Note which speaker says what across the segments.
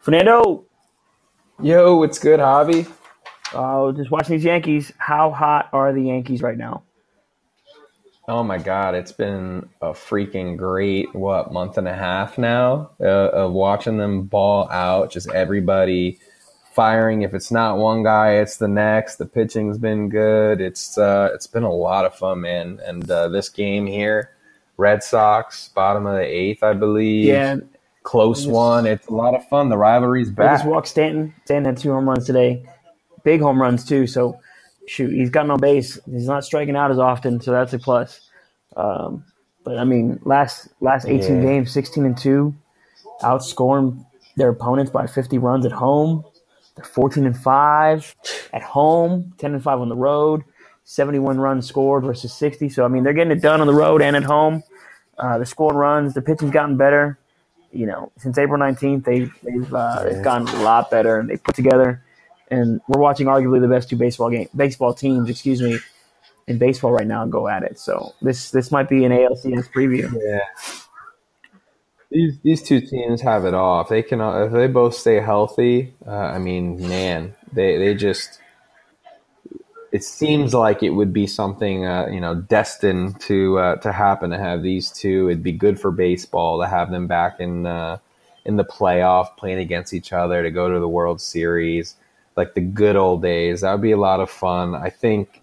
Speaker 1: Fernando,
Speaker 2: Yo, what's good, Javi?
Speaker 1: uh, just watching these Yankees. How hot are the Yankees right now?
Speaker 2: Oh my God, it's been a freaking great what month and a half now uh, of watching them ball out. Just everybody firing. If it's not one guy, it's the next. The pitching's been good. It's uh, it's been a lot of fun, man. And uh, this game here, Red Sox, bottom of the eighth, I believe.
Speaker 1: Yeah,
Speaker 2: close one. It's a lot of fun. The rivalry's back.
Speaker 1: just walked Stanton. Stanton had two home runs today, big home runs too. So, shoot, he's gotten on base. He's not striking out as often, so that's a plus. Um, but I mean, last last eighteen
Speaker 2: Yeah.
Speaker 1: games, sixteen and two, outscoring their opponents by fifty runs at home. They're fourteen and five at home, ten and five on the road. Seventy-one runs scored versus sixty. So I mean, they're getting it done on the road and at home. Uh, they're scoring runs. The pitching's gotten better. You know, since April nineteenth, they they've uh, it's gotten a lot better, and they put together. And we're watching arguably the best two baseball game baseball teams, excuse me, in baseball right now go at it. So this this might be an ALCS preview.
Speaker 2: Yeah. These these two teams have it all. If they can, if they both stay healthy, uh, I mean, man, they they just. It seems like it would be something, uh, you know, destined to uh, to happen to have these two. It'd be good for baseball to have them back in uh, in the playoff, playing against each other, to go to the World Series, like the good old days. That would be a lot of fun. I think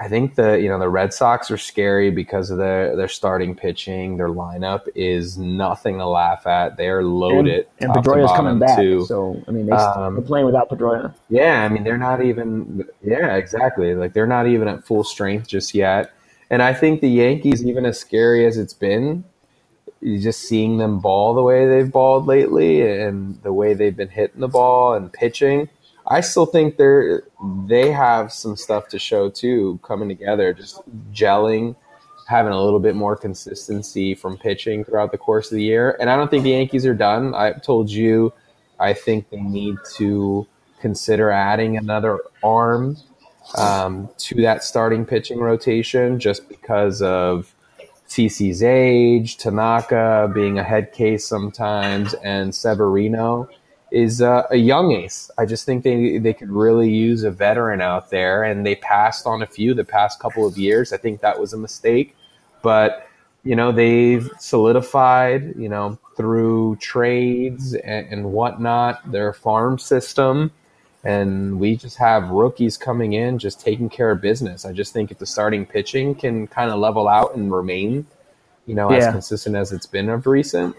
Speaker 2: I think the you know the Red Sox are scary because of their their starting pitching. Their lineup is nothing to laugh at. They're loaded.
Speaker 1: and
Speaker 2: to
Speaker 1: Pedroia's coming back,
Speaker 2: too.
Speaker 1: so I mean they,
Speaker 2: Um,
Speaker 1: they're playing without Pedroia.
Speaker 2: Yeah, I mean they're not even. Yeah, exactly. Like they're not even at full strength just yet. And I think the Yankees, even as scary as it's been, just seeing them ball the way they've balled lately, and the way they've been hitting the ball and pitching. I still think they're they have some stuff to show too, coming together, just gelling, having a little bit more consistency from pitching throughout the course of the year. And I don't think the Yankees are done. I've told you, I think they need to consider adding another arm um, to that starting pitching rotation, just because of CC's age, Tanaka being a head case sometimes, and Severino is uh, a young ace. I just think they they could really use a veteran out there, and they passed on a few the past couple of years. I think that was a mistake, but you know they've solidified, you know, through trades and, and whatnot, their farm system. And we just have rookies coming in, just taking care of business. I just think if the starting pitching can kind of level out and remain, you know, as consistent as it's been of recent,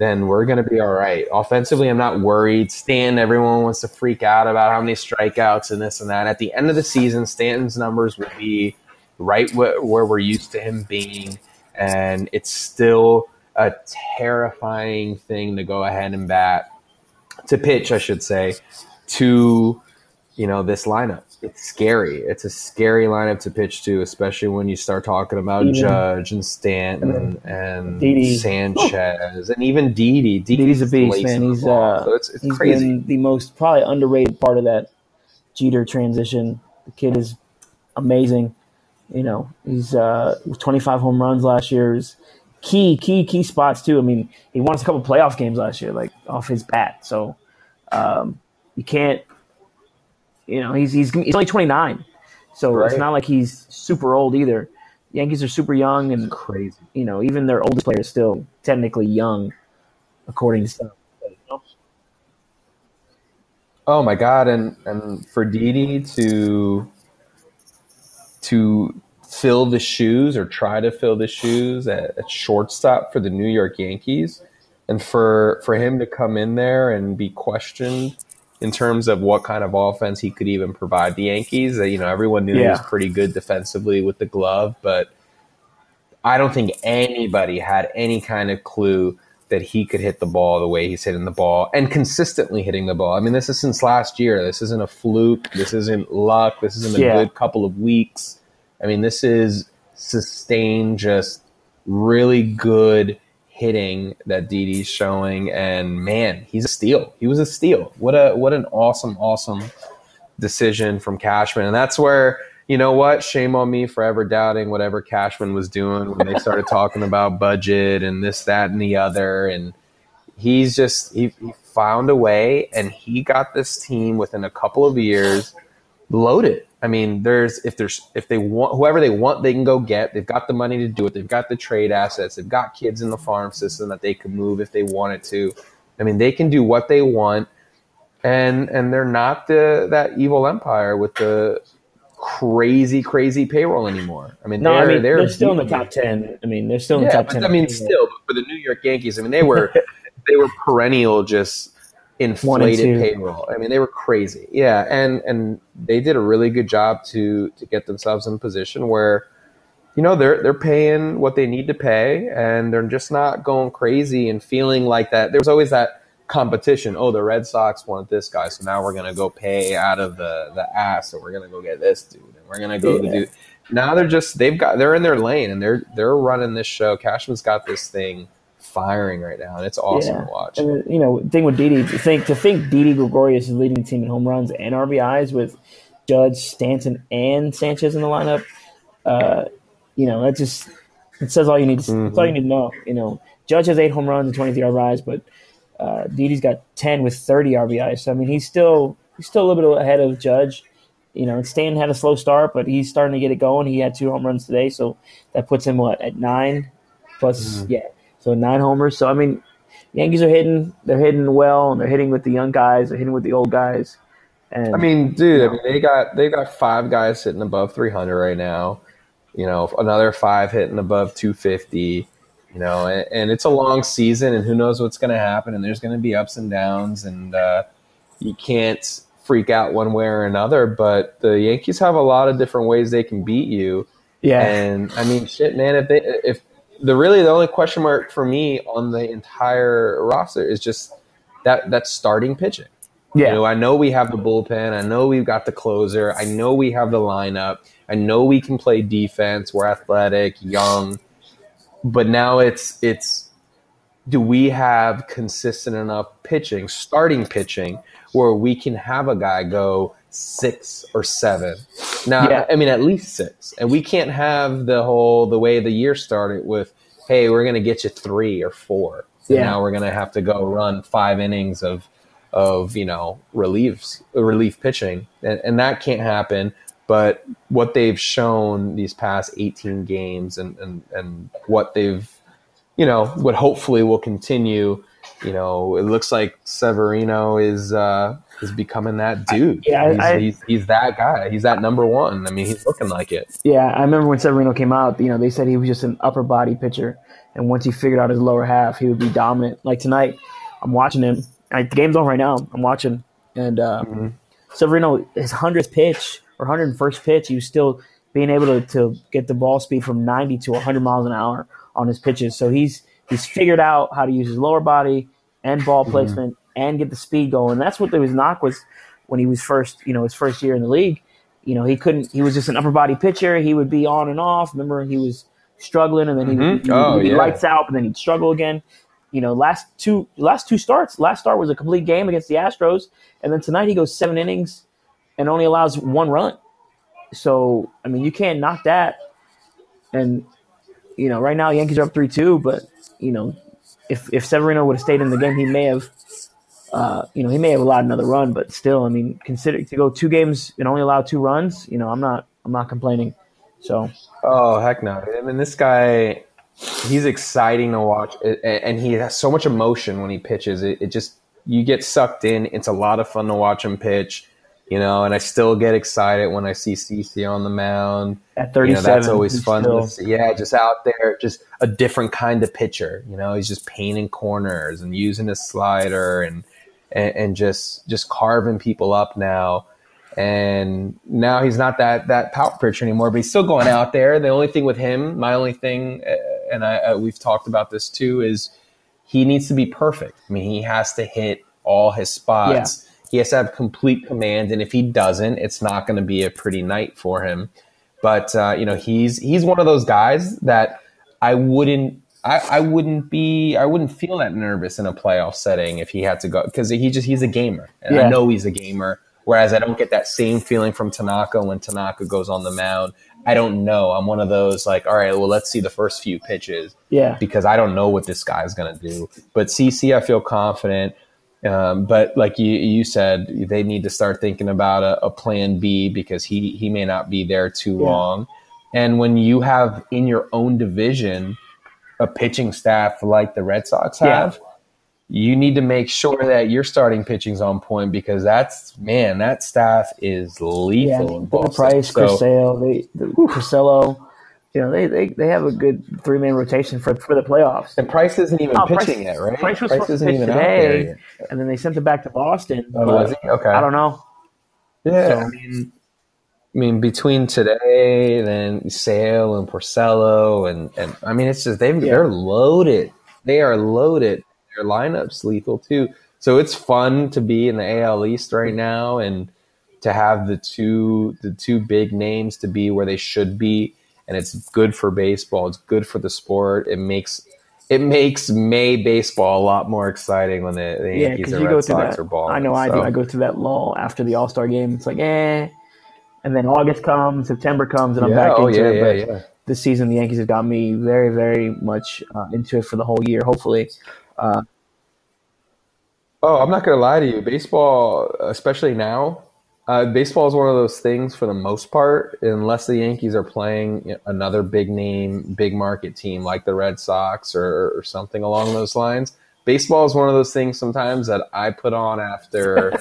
Speaker 2: then we're going to be all right. Offensively, I'm not worried. Stan, everyone wants to freak out about how many strikeouts and this and that. At the end of the season, Stanton's numbers will be right wh- where we're used to him being. And it's still a terrifying thing to go ahead and bat, to pitch, I should say, to you know this lineup. It's scary. It's a scary lineup to pitch to, especially when you start talking about
Speaker 1: Even-
Speaker 2: Judge and Stanton and
Speaker 1: Didi.
Speaker 2: Sanchez and even Didi.
Speaker 1: Didi's a beast, man. He's uh,
Speaker 2: so it's, it's
Speaker 1: he's
Speaker 2: crazy.
Speaker 1: been the most probably underrated part of that Jeter transition. The kid is amazing. You know, he's uh, 25 home runs last year. He's key, key, key spots too. I mean, he won us a couple playoff games last year, like off his bat. So um, you can't, you know, he's he's he's only 29, so it's not like he's super old either. Yankees are super young, and
Speaker 2: crazy.
Speaker 1: you know, even their oldest player is still technically young, according to some. You know,
Speaker 2: Oh my god! And and for Didi to to fill the shoes or try to fill the shoes at, at shortstop for the New York Yankees, and for for him to come in there and be questioned in terms of what kind of offense he could even provide the Yankees. That you know everyone knew he was pretty good defensively with the glove, but I don't think anybody had any kind of clue that he could hit the ball the way he's hitting the ball and consistently hitting the ball. I mean, this is since last year. This isn't a fluke. This isn't luck. This isn't a
Speaker 1: Yeah.
Speaker 2: good couple of weeks. I mean, this is sustained, just really good hitting that Didi's showing. And man, he's a steal. He was a steal. What a what an awesome, awesome decision from Cashman. And that's where, you know what? Shame on me for ever doubting whatever Cashman was doing when they started talking about budget and this, that, and the other. And he's just he, he found a way, and he got this team within a couple of years loaded. I mean, there's if there's if they want whoever they want, they can go get. They've got the money to do it. They've got the trade assets. They've got kids in the farm system that they could move if they wanted to. I mean, they can do what they want, and and they're not the that evil empire with the crazy crazy payroll anymore. I mean,
Speaker 1: No,
Speaker 2: they're
Speaker 1: I mean
Speaker 2: they're,
Speaker 1: they're, still in the top ten. I mean, they're still in the top
Speaker 2: but,
Speaker 1: ten.
Speaker 2: I mean, still but for the New York Yankees, I mean, they were they were perennial just inflated payroll. I mean, they were crazy. Yeah, and and they did a really good job to to get themselves in a position where you know they're they're paying what they need to pay and they're just not going crazy and feeling like that. There was always that competition. Oh, the Red Sox want this guy, so now we're gonna go pay out of the the ass, and we're gonna go get this dude, and we're gonna go
Speaker 1: Yeah.
Speaker 2: dude. Now they're just they've got they're in their lane and they're they're running this show. Cashman's got this thing firing right now, and it's awesome
Speaker 1: Yeah.
Speaker 2: to watch.
Speaker 1: And you know, thing with Didi, to think to think Didi Gregorius is leading the team in home runs and RBIs with Judge, Stanton, and Sanchez in the lineup. Uh, you know, that just it says all you need. To, That's all you need to know. You know, Judge has eight home runs and twenty three RBIs, but uh, Didi's got ten with thirty RBIs. So I mean, he's still he's still a little bit ahead of Judge. You know, and Stanton had a slow start, but he's starting to get it going. He had two home runs today, so that puts him what at nine plus yeah, so nine homers. So I mean, Yankees are hitting. They're hitting well, and they're hitting with the young guys. They're hitting with the old guys. And
Speaker 2: I mean, dude, I mean, they got they got five guys hitting above 300 right now. You know, another five hitting above 250. You know, and, and it's a long season, and who knows what's going to happen, and there's going to be ups and downs, and uh, you can't freak out one way or another. But the Yankees have a lot of different ways they can beat you.
Speaker 1: yeah,
Speaker 2: And I mean, shit, man. If they, if the really the only question mark for me on the entire roster is just that that starting pitching.
Speaker 1: yeah,
Speaker 2: You know, I know we have the bullpen. I know we've got the closer. I know we have the lineup. I know we can play defense. We're athletic, young, but now it's it's do we have consistent enough pitching, starting pitching, where we can have a guy go six or seven? Now,
Speaker 1: Yeah.
Speaker 2: I mean, at least six, and we can't have the whole the way the year started with, hey, we're going to get you three or four. And
Speaker 1: Yeah.
Speaker 2: now we're going to have to go run five innings of of you know reliefs relief pitching, and, and that can't happen. But what they've shown these past 18 games, and and and what they've you know what hopefully will continue. You know, it looks like Severino is uh, is becoming that dude.
Speaker 1: Yeah,
Speaker 2: he's,
Speaker 1: I-
Speaker 2: he's he's that guy. He's that number one. I mean, he's looking like it.
Speaker 1: yeah. I remember when Severino came out. You know, they said he was just an upper body pitcher, and once he figured out his lower half, he would be dominant. Like tonight, I'm watching him. I, the game's on right now. I'm watching, and uh, Severino, his hundredth pitch or hundred and first pitch, he was still being able to, to get the ball speed from 90 to 100 miles an hour on his pitches. So he's he's figured out how to use his lower body and ball placement and get the speed going. That's what his knock was when he was first, you know, his first year in the league. You know, he couldn't. He was just an upper body pitcher. He would be on and off. Remember, he was struggling, and then he
Speaker 2: Mhm.
Speaker 1: would he
Speaker 2: Oh,
Speaker 1: be
Speaker 2: yeah.
Speaker 1: lights out, and then he'd struggle again. You know, last two last two starts. Last start was a complete game against the Astros, and then tonight he goes seven innings and only allows one run. So I mean, you can't knock that. And you know, right now Yankees are up three two, but you know, if if Severino would have stayed in the game, he may have. Uh, you know, he may have allowed another run, but still, I mean, consider to go two games and only allow two runs. You know, I'm not, I'm not complaining. So
Speaker 2: Oh heck no! I mean, this guy, he's exciting to watch, and he has so much emotion when he pitches. It, it just you get sucked in. It's a lot of fun to watch him pitch, you know. And I still get excited when I see CC on the mound.
Speaker 1: at
Speaker 2: You
Speaker 1: 37,
Speaker 2: know, that's always fun.
Speaker 1: still-
Speaker 2: To see. Yeah, just out there, just a different kind of pitcher. You know, he's just painting corners and using his slider and and, and just just carving people up now. And now he's not that that power pitcher anymore, but he's still going out there. The only thing with him, my only thing, uh, and I uh, we've talked about this too, is he needs to be perfect. I mean, he has to hit all his spots. He has to have complete command, and if he doesn't, it's not going to be a pretty night for him. But uh, you know, he's he's one of those guys that I wouldn't. I, I wouldn't be I wouldn't feel that nervous in a playoff setting if he had to go because he just he's a gamer and
Speaker 1: Yeah.
Speaker 2: I know he's a gamer Whereas I don't get that same feeling from Tanaka when Tanaka goes on the mound. I don't know. I'm one of those like, all right, well, let's see the first few pitches.
Speaker 1: Yeah.
Speaker 2: Because I don't know what this guy's going to do. But CC, I feel confident. Um, but like you, you said, they need to start thinking about a, a plan B because he, he may not be there too
Speaker 1: Yeah.
Speaker 2: long. And when you have in your own division a pitching staff like the Red Sox
Speaker 1: Yeah.
Speaker 2: have, you need to make sure that your starting pitching's on point because that's man, that staff is lethal.
Speaker 1: Yeah, I
Speaker 2: in
Speaker 1: mean, Bill
Speaker 2: Boston.
Speaker 1: Price,
Speaker 2: So-
Speaker 1: Chris Sale, they, the, you know, they, they, they have a good three man rotation for for the playoffs.
Speaker 2: and Price isn't even
Speaker 1: Oh, Price-
Speaker 2: pitching yet, right?
Speaker 1: Price was supposed to pitch
Speaker 2: even out there
Speaker 1: today, and then they sent him back to Boston.
Speaker 2: Oh, was he? Okay.
Speaker 1: I don't know.
Speaker 2: Yeah,
Speaker 1: So-
Speaker 2: I mean, I mean, between today, then Sale and Porcello, and and I mean, it's just they
Speaker 1: Yeah.
Speaker 2: they're loaded. They are loaded. Their lineups lethal too. So it's fun to be in the AL East right now, and to have the two the two big names to be where they should be, and it's good for baseball. It's good for the sport. It makes it makes May baseball a lot more exciting when the, the
Speaker 1: Yeah,
Speaker 2: Yankees
Speaker 1: you
Speaker 2: Red
Speaker 1: go
Speaker 2: Sox
Speaker 1: that.
Speaker 2: are balling.
Speaker 1: I know I do. I go through that lull after the All Star game. It's like, eh. And then August comes, September comes, and I'm
Speaker 2: yeah,
Speaker 1: back
Speaker 2: oh
Speaker 1: into
Speaker 2: yeah,
Speaker 1: it. but
Speaker 2: yeah.
Speaker 1: this season, the Yankees have got me very, very much uh, into it for the whole year. Hopefully, uh,
Speaker 2: Oh, I'm not gonna lie to you. Baseball, especially now, uh, baseball is one of those things for the most part, unless the Yankees are playing another big name, big market team like the Red Sox or, or something along those lines. Baseball is one of those things sometimes that I put on after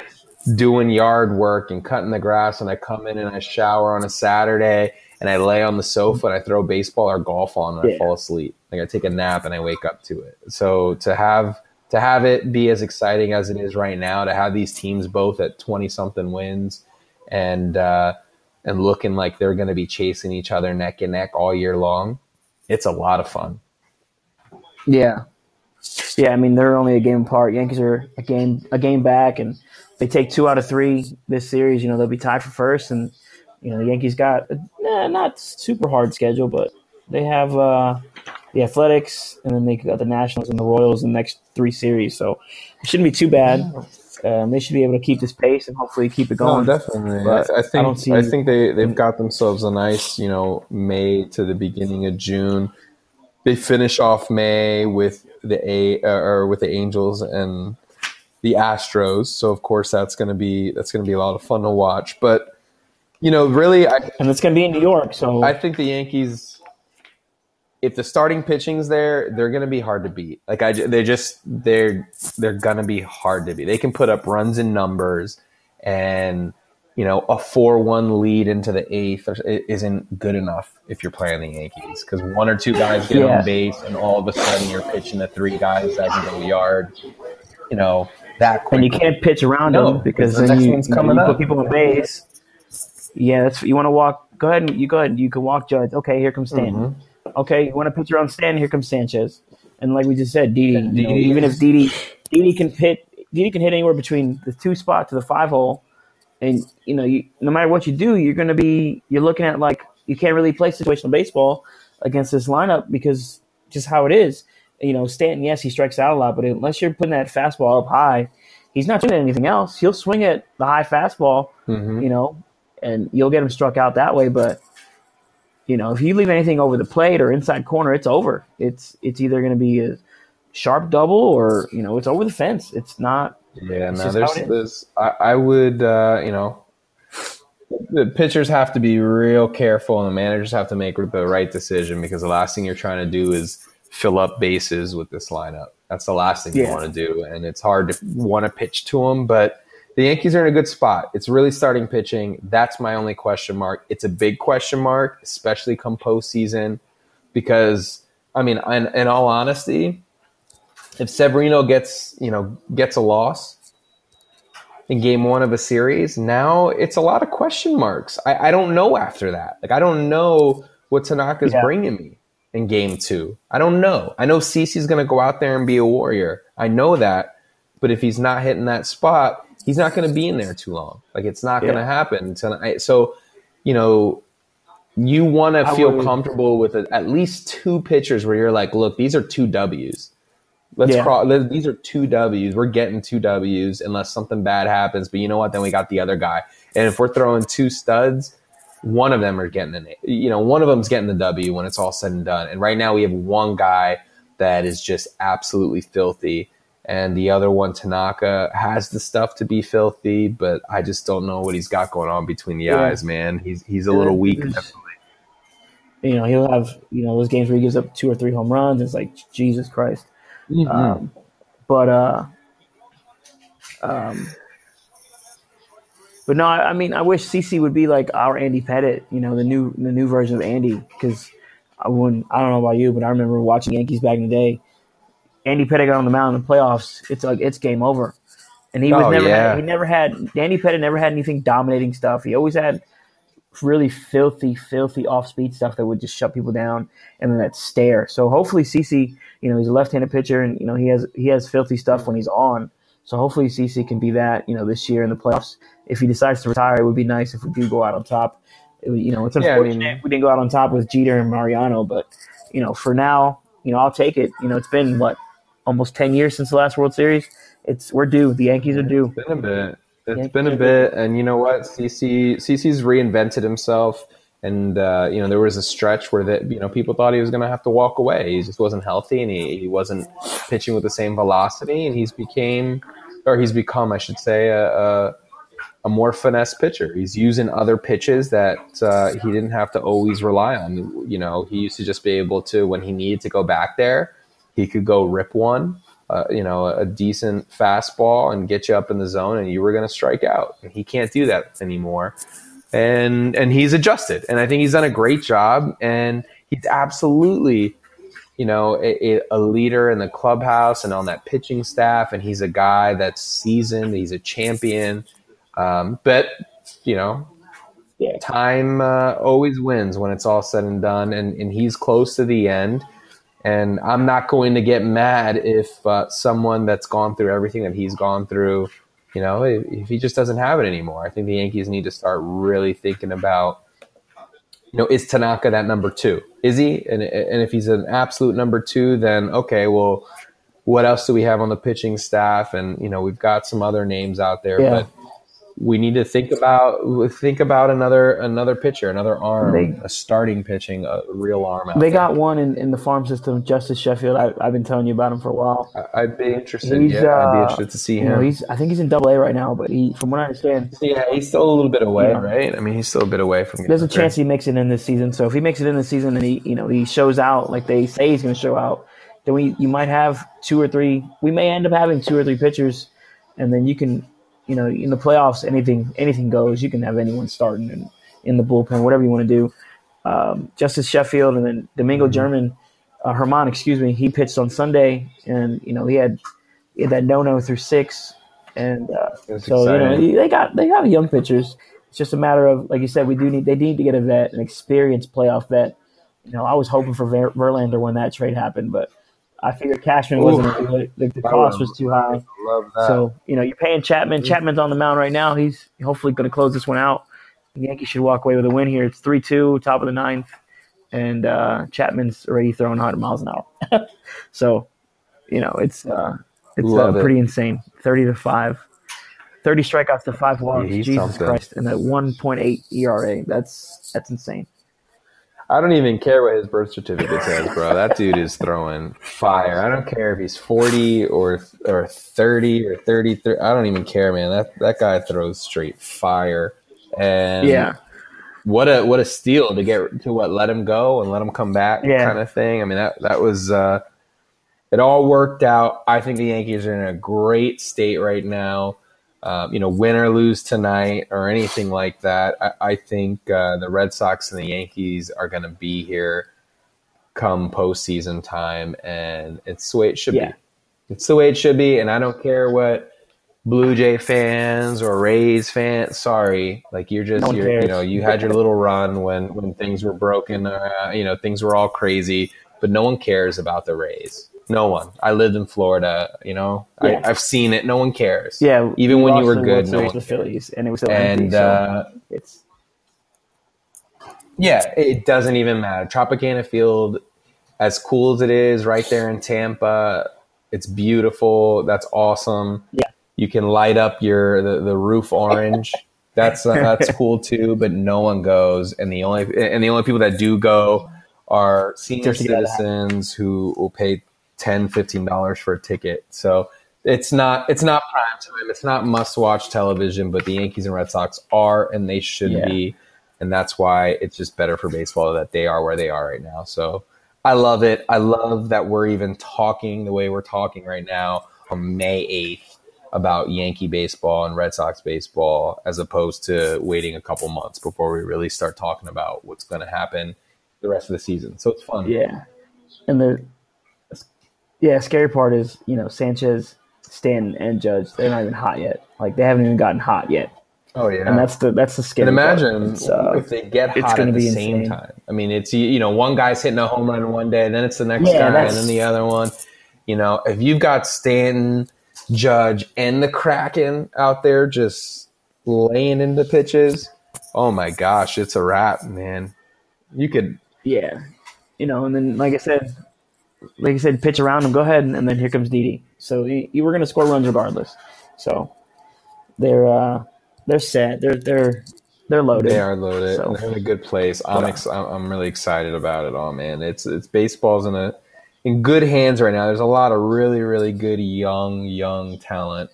Speaker 2: doing yard work and cutting the grass, and I come in and I shower on a Saturday and I lay on the sofa and I throw baseball or golf on and I fall asleep. Like I take a nap and I wake up to it. So to have to have it be as exciting as it is right now, to have these teams both at twenty something wins and uh, and looking like they're going to be chasing each other neck and neck all year long, it's a lot of fun.
Speaker 1: yeah, yeah. I mean, they're only a game apart. Yankees are a game a game back, and they take two out of three this series. You know, they'll be tied for first, and you know the Yankees got a, not super hard schedule, but they have uh, the Athletics, and then they got the Nationals and the Royals in the next three series. So it shouldn't be too bad. Um, they should be able to keep this pace and hopefully keep it going.
Speaker 2: No, definitely.
Speaker 1: But
Speaker 2: I, I
Speaker 1: I
Speaker 2: think
Speaker 1: don't see-
Speaker 2: I think they they've got themselves a nice you know May to the beginning of June. They finish off May with the a uh, or with the Angels and the Astros. So of course that's going to be that's going to be a lot of fun to watch. But you know, really, I
Speaker 1: and it's going to be in New York. So
Speaker 2: I think the Yankees, if the starting pitching's there, they're going to be hard to beat. Like I, they just they're they're going to be hard to beat. They can put up runs in numbers, and you know a four-one lead into the eighth isn't good enough if you're playing the Yankees because one or two guys get
Speaker 1: Yeah.
Speaker 2: on base, and all of a sudden you're pitching to three guys that can go yard. You know that quick.
Speaker 1: and you can't pitch around
Speaker 2: No,
Speaker 1: them because
Speaker 2: the
Speaker 1: then
Speaker 2: next
Speaker 1: you,
Speaker 2: one's coming
Speaker 1: you put
Speaker 2: up.
Speaker 1: people on base. Yeah, that's you want to walk. Go ahead and you go ahead. You can walk Judge. Okay, here comes Stanton.
Speaker 2: Mm-hmm.
Speaker 1: Okay, you want to pitch around Stanton? Here comes Sanchez. And like we just said, Didi. You know,
Speaker 2: Didi.
Speaker 1: even if Didi, Didi can hit, Didi can hit anywhere between the two spot to the five hole, and you know, you, no matter what you do, you're going to be you're looking at like you can't really play situational baseball against this lineup because just how it is. You know, Stanton, yes, he strikes out a lot, but unless you're putting that fastball up high, he's not doing anything else. He'll swing at the high fastball,
Speaker 2: Mhm.
Speaker 1: you know, and you'll get him struck out that way. But you know, if you leave anything over the plate or inside corner, it's over. It's it's either going to be a sharp double or you know it's over the fence. It's not.
Speaker 2: Yeah,
Speaker 1: It's
Speaker 2: no, there's,
Speaker 1: how it is.
Speaker 2: there's, I, I would, uh, you know, the pitchers have to be real careful and the managers have to make the right decision because the last thing you're trying to do is fill up bases with this lineup. That's the last thing you want to do. And it's hard to want to pitch to them, but the Yankees are in a good spot. It's really starting pitching. That's my only question mark. It's a big question mark, especially come postseason, because I mean, in, in all honesty, if Severino gets you know gets a loss in game one of a series, now it's a lot of question marks. I, I don't know after that. Like I don't know what Tanaka's
Speaker 1: Yeah.
Speaker 2: bringing me in game two. I don't know. I know CC's going to go out there and be a warrior. I know that, but if he's not hitting that spot, he's not going to be in there too long. Like it's not going to happen tonight. So, you know, you want to feel
Speaker 1: would-
Speaker 2: comfortable with at least two pitchers where you're like, look, these are two W's. Let's
Speaker 1: Yeah.
Speaker 2: cross. These are two W's. We're getting two W's unless something bad happens. But you know what? Then we got the other guy. And if we're throwing two studs, one of them are getting an. You know, one of them's getting the W when it's all said and done. And right now we have one guy that is just absolutely filthy, and the other one, Tanaka, has the stuff to be filthy, but I just don't know what he's got going on between the
Speaker 1: Yeah.
Speaker 2: eyes, man. He's he's a little weak.
Speaker 1: You know, he'll have you know those games where he gives up two or three home runs. It's like Jesus Christ.
Speaker 2: Mhm.
Speaker 1: Um, but uh, um, but no, I, I mean, I wish CC would be like our Andy Pettitte. You know, the new the new version of Andy. Because I wouldn't. I don't know about you, but I remember watching Yankees back in the day. Andy Pettitte got on the mound in the playoffs. It's like it's game over. And he was
Speaker 2: Oh,
Speaker 1: never
Speaker 2: yeah.
Speaker 1: he never had Andy Pettitte never had anything dominating stuff. He always had really filthy, filthy off speed stuff that would just shut people down and then that stare. So hopefully CC, you know, he's a left handed pitcher and you know he has he has filthy stuff when he's on. So hopefully CC can be that, you know, this year in the playoffs. If he decides to retire, it would be nice if we do go out on top. It you know, it's
Speaker 2: Yeah, I
Speaker 1: unfortunate
Speaker 2: mean-
Speaker 1: we didn't go out on top with Jeter and Mariano, but you know, for now, you know, I'll take it. You know, it's been what almost ten years since the last World Series. It's we're due. The Yankees are due.
Speaker 2: It's been a bit. It's
Speaker 1: Yeah,
Speaker 2: been a bit, and you know what? CC CC's reinvented himself, and uh, you know there was a stretch where that you know people thought he was going to have to walk away. He just wasn't healthy, and he, he wasn't pitching with the same velocity, and he's became, or he's become, I should say, a, a, a more finesse pitcher. He's using other pitches that uh, he didn't have to always rely on. You know, he used to just be able to when he needed to go back there, he could go rip one uh, you know, a decent fastball and get you up in the zone, and you were going to strike out. And he can't do that anymore. And and he's adjusted, and I think he's done a great job. And he's absolutely, you know, a, a leader in the clubhouse and on that pitching staff. And he's a guy that's seasoned. He's a champion. Um, but you know,
Speaker 1: Yeah.
Speaker 2: time uh, always wins when it's all said and done, and, and he's close to the end. And I'm not going to get mad if uh, someone that's gone through everything that he's gone through, you know, if, if he just doesn't have it anymore. I think the Yankees need to start really thinking about, you know, is Tanaka that number two? Is he? And, and if he's an absolute number two, then okay, well, what else do we have on the pitching staff? And, you know, we've got some other names out there,
Speaker 1: Yeah.
Speaker 2: but we need to think about think about another another pitcher, another arm,
Speaker 1: They-
Speaker 2: a starting pitching, a real arm. Out
Speaker 1: They
Speaker 2: there.
Speaker 1: got one in, in the farm system, Justus Sheffield. I, I've been telling you about him for a while.
Speaker 2: I- I'd be interested.
Speaker 1: He's,
Speaker 2: yeah, I'd be
Speaker 1: uh,
Speaker 2: interested to see
Speaker 1: You
Speaker 2: him.
Speaker 1: know, he's I think he's in Double A right now, but he, from what I understand,
Speaker 2: yeah, he's still a little bit away, right? I mean, he's still a bit away from.
Speaker 1: there's a
Speaker 2: getting there.
Speaker 1: chance he makes it in this season. So if he makes it in this season and he you know he shows out like they say he's going to show out, then we you might have two or three. We may end up having two or three pitchers, and then you can you know in the playoffs anything anything goes. You can have anyone starting in, in the bullpen, whatever you want to do. Um, Justus Sheffield and then Domingo
Speaker 2: Mm-hmm.
Speaker 1: German, uh, Herman, excuse me, he pitched on Sunday, and you know he had he had that no no through six, and uh, so you know they got they got young pitchers. It's just a matter of like you said, we do need they need to get a vet, an experienced playoff vet. You know, I was hoping for Ver, Verlander when that trade happened, but I figured Cashman wasn't gonna do it. The, the cost was too high. So you know, you're paying Chapman. Chapman's on the mound right now. He's hopefully going to close this one out. The Yankees should walk away with a win here. It's three two, top of the ninth, and uh, Chapman's already throwing 100 miles an hour. so, you know, it's uh, it's uh,
Speaker 2: Love it.
Speaker 1: pretty insane. 30 to five. 30 strikeouts to five walks.
Speaker 2: Yeah,
Speaker 1: Jesus
Speaker 2: something.
Speaker 1: Christ, and that 1.8 ERA. That's that's insane.
Speaker 2: I don't even care what his birth certificate says, bro. That dude is throwing fire. I don't care if he's forty or or thirty or thirty three. I don't even care, man. That that guy throws straight fire. And
Speaker 1: Yeah.
Speaker 2: what a what a steal to get to what let him go and let him come back
Speaker 1: Yeah.
Speaker 2: kind of thing. I mean that that was uh, it all worked out. I think the Yankees are in a great state right now. Um, you know, win or lose tonight or anything like that. I, I think uh, the Red Sox and the Yankees are going to be here come postseason time, and it's the way it should
Speaker 1: Yeah.
Speaker 2: be. It's the way it should be, and I don't care what Blue Jay fans or Rays fans. Sorry, like you're just
Speaker 1: No
Speaker 2: you're, you know you had your little run when when things were broken. Uh, you know things were all crazy, but no one cares about the Rays. No one. I lived in Florida. You know
Speaker 1: Yeah.
Speaker 2: I, I've seen it. No one cares.
Speaker 1: Yeah.
Speaker 2: even
Speaker 1: we
Speaker 2: when you were good, no one cared.
Speaker 1: Phillies, and it was still empty. So
Speaker 2: uh,
Speaker 1: it's
Speaker 2: yeah, it doesn't even matter. Tropicana Field, as cool as it is, right there in Tampa, It's beautiful. That's awesome.
Speaker 1: Yeah.
Speaker 2: You can light up your the, the roof orange. That's uh, that's cool too. But no one goes, and the only and the only people that do go are senior
Speaker 1: Just to get out of the
Speaker 2: citizens who will pay 10 15 dollars for a ticket. So it's not it's not prime time. It's not must watch television. But the Yankees and Red Sox are, and they should
Speaker 1: Yeah.
Speaker 2: be, and that's why it's just better for baseball that they are where they are right now. So I love it. I love that we're even talking the way we're talking right now on May 8th about Yankee baseball and Red Sox baseball as opposed to waiting a couple months before we really start talking about what's going to happen the rest of the season. So it's fun.
Speaker 1: Yeah, and the yeah scary part is you know Sanchez, Stanton, and Judge. They're not even hot yet. Like they haven't even gotten hot yet,
Speaker 2: Oh yeah.
Speaker 1: and that's the that's the scary.
Speaker 2: and imagine
Speaker 1: uh,
Speaker 2: if they get hot at the same
Speaker 1: insane.
Speaker 2: time. I mean, it's you know one guy's hitting a home run one day, then it's the next
Speaker 1: Yeah,
Speaker 2: guy, and then the other one. You know, if you've got Stanton, Judge, and the Kraken out there just laying into pitches, oh my gosh, it's a wrap, man. You could
Speaker 1: yeah, you know, and then like I said, like I said, pitch around them. Go ahead, and then here comes Didi. So you, you were going to score runs regardless. So they're uh they're set. They're they're they're loaded.
Speaker 2: They are loaded.
Speaker 1: So-
Speaker 2: They're in a good place. I'm, ex- I'm I'm really excited about it all, man. It's it's baseball's in a in good hands right now. There's a lot of really really good young young talent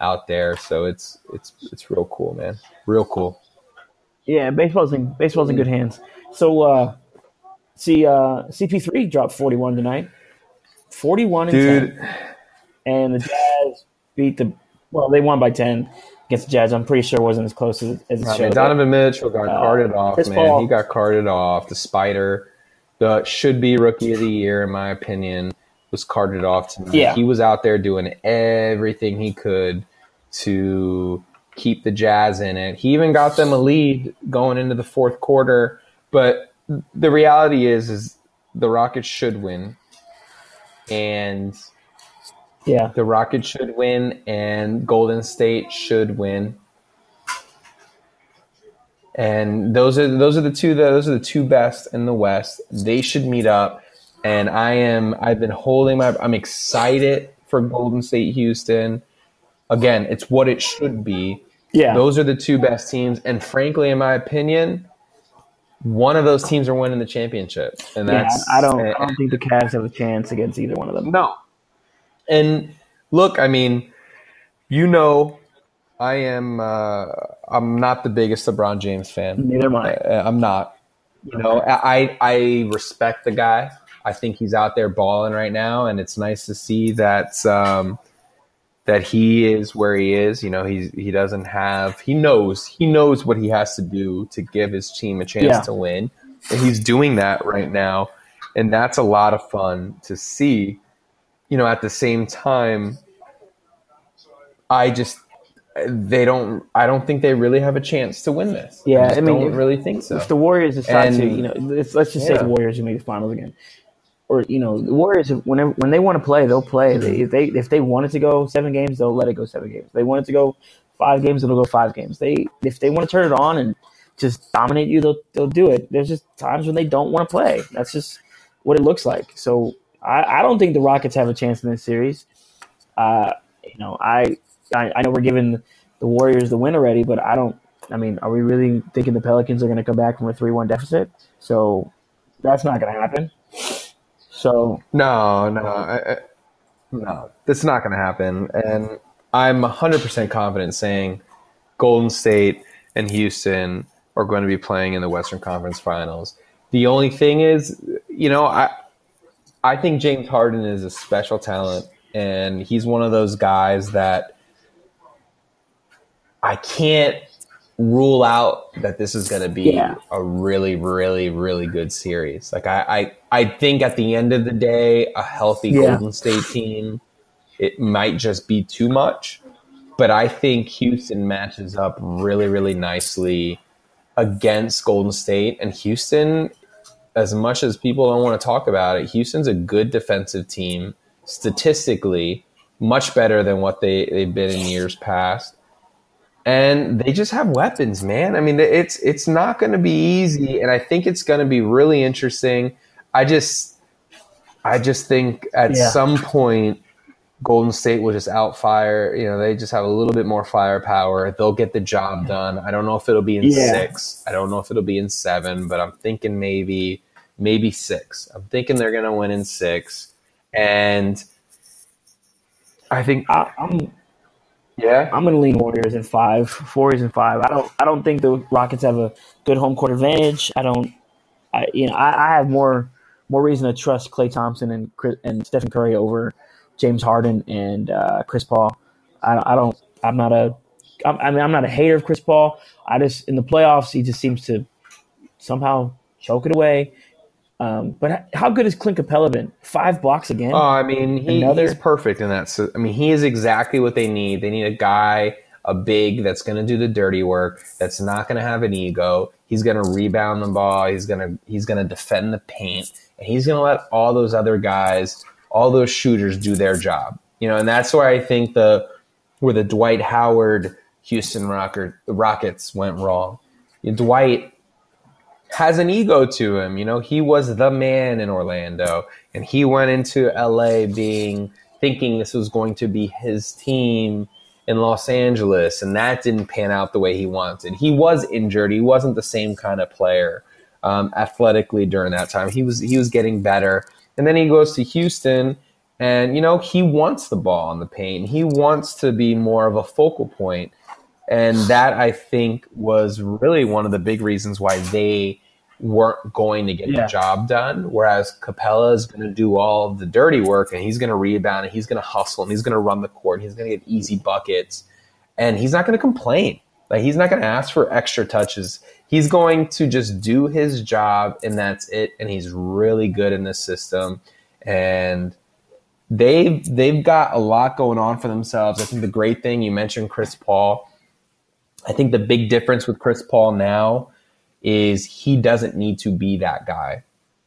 Speaker 2: out there, so it's it's it's real cool, man. Real cool.
Speaker 1: Yeah, baseball's in baseball's in good hands. So uh see uh CP3 dropped 41 tonight. 41 and
Speaker 2: Dude,
Speaker 1: 10. And the Jazz beat the well, they won by 10 against the Jazz. I'm pretty sure it wasn't as close as, as it
Speaker 2: mean,
Speaker 1: showed.
Speaker 2: Donovan Mitchell got
Speaker 1: Uh,
Speaker 2: carted off, man.
Speaker 1: Paul-
Speaker 2: He got carted off. The Spider, the should be rookie of the year, in my opinion, was carted off tonight.
Speaker 1: Yeah.
Speaker 2: He was out there doing everything he could to keep the Jazz in it. He even got them a lead going into the fourth quarter. But the reality is, is the Rockets should win, and
Speaker 1: yeah.
Speaker 2: the Rockets should win, and Golden State should win. And those are those are the two those are the two best in the West. They should meet up. And I am I've been holding my I'm excited for Golden State Houston. Again, it's what it should be.
Speaker 1: Yeah.
Speaker 2: Those are the two best teams. And frankly, in my opinion, one of those teams are winning the championship. And that's
Speaker 1: yeah,
Speaker 2: that's
Speaker 1: I don't I don't think the Cavs have a chance against either one of them.
Speaker 2: no. And look, I mean, you know, I am. Uh, I'm not the biggest LeBron James fan.
Speaker 1: Neither am I.
Speaker 2: Uh, I'm not. You know, I I respect the guy. I think he's out there balling right now, and it's nice to see that um, that he is where he is. You know, he's he doesn't have. He knows he knows what he has to do to give his team a chance
Speaker 1: Yeah.
Speaker 2: to win, and he's doing that right now, and that's a lot of fun to see. You know, at the same time, I just they don't. I don't think they really have a chance to win this.
Speaker 1: Yeah,
Speaker 2: just
Speaker 1: I mean,
Speaker 2: don't
Speaker 1: if-
Speaker 2: really think so.
Speaker 1: If the Warriors decide to, you know, let's, let's just say the Warriors will make the finals again, or you know, the Warriors whenever when they want to play, they'll play. They, if they if they wanted to go seven games, they'll let it go seven games. If they wanted to go five games, it'll go five games. They if they want to turn it on and just dominate you, they'll they'll do it. There's just times when they don't want to play. That's just what it looks like. So I, I don't think the Rockets have a chance in this series. Uh, you know, I, I I know we're giving the Warriors the win already, but I don't. I mean, are we really thinking the Pelicans are going to come back from a three-one deficit? So that's not going to happen. So
Speaker 2: No, no, I, I, no. Not going to happen. And I'm 100% confident saying Golden State and Houston are going to be playing in the Western Conference Finals. The only thing is, you know, I I think James Harden is a special talent, and he's one of those guys that I can't rule out that this is going to be
Speaker 1: Yeah.
Speaker 2: a really, really, really good series. Like I, I, I think at the end of the day, a healthy
Speaker 1: Yeah.
Speaker 2: Golden State team, it might just be too much. But I think Houston matches up really, really nicely against Golden State. And Houston, as much as people don't want to talk about it, Houston's a good defensive team statistically, much better than what they, they've been in years past and they just have weapons, man. I mean, it's it's not going to be easy, and I think it's going to be really interesting. I just, I just think at
Speaker 1: Yeah.
Speaker 2: some point Golden State will just outfire. You know, they just have a little bit more firepower. They'll get the job done. I don't know if it'll be in
Speaker 1: Yeah.
Speaker 2: six. I don't know if it'll be in seven, but I'm thinking maybe maybe six. I'm thinking they're gonna win in six, and I think
Speaker 1: I, I'm
Speaker 2: yeah.
Speaker 1: I'm to lean Warriors in five. Warriors in five. I don't. I don't think the Rockets have a good home court advantage. I don't. I you know I, I have more more reason to trust Klay Thompson and Chris, and Stephen Curry over James Harden and uh, Chris Paul. I, I don't. I'm not a. I mean, I'm not a hater of Chris Paul. I just in the playoffs he just seems to somehow choke it away. Um, but how good has Clint Capela been? Five blocks again.
Speaker 2: Oh, I mean, he,
Speaker 1: Another-
Speaker 2: he's perfect in that. So, I mean, he is exactly what they need. They need a guy, a big that's going to do the dirty work. That's not going to have an ego. He's going to rebound the ball. He's going to he's going to defend the paint, and he's going to let all those other guys, all those shooters, do their job. You know, and that's where I think the where the Dwight Howard Houston Rocker, Rockets went wrong. Dwight has an ego to him. You know, he was the man in Orlando, and he went into LA being thinking this was going to be his team in Los Angeles, and that didn't pan out the way he wanted. He was injured. He wasn't the same kind of player um, athletically during that time. He was he was getting better, and then he goes to Houston. And you know he wants the ball in the paint. He wants to be more of a focal point. And that I think was really one of the big reasons why they weren't going to get
Speaker 1: Yeah.
Speaker 2: the job done. Whereas Capela is going to do all the dirty work and he's going to rebound and he's going to hustle and he's going to run the court. and He's going to get easy buckets and he's not going to complain. Like he's not going to ask for extra touches. He's going to just do his job and that's it. And he's really good in this system. And they've they've got a lot going on for themselves. I think the great thing you mentioned Chris Paul. I think the big difference with Chris Paul now is he doesn't need to be that guy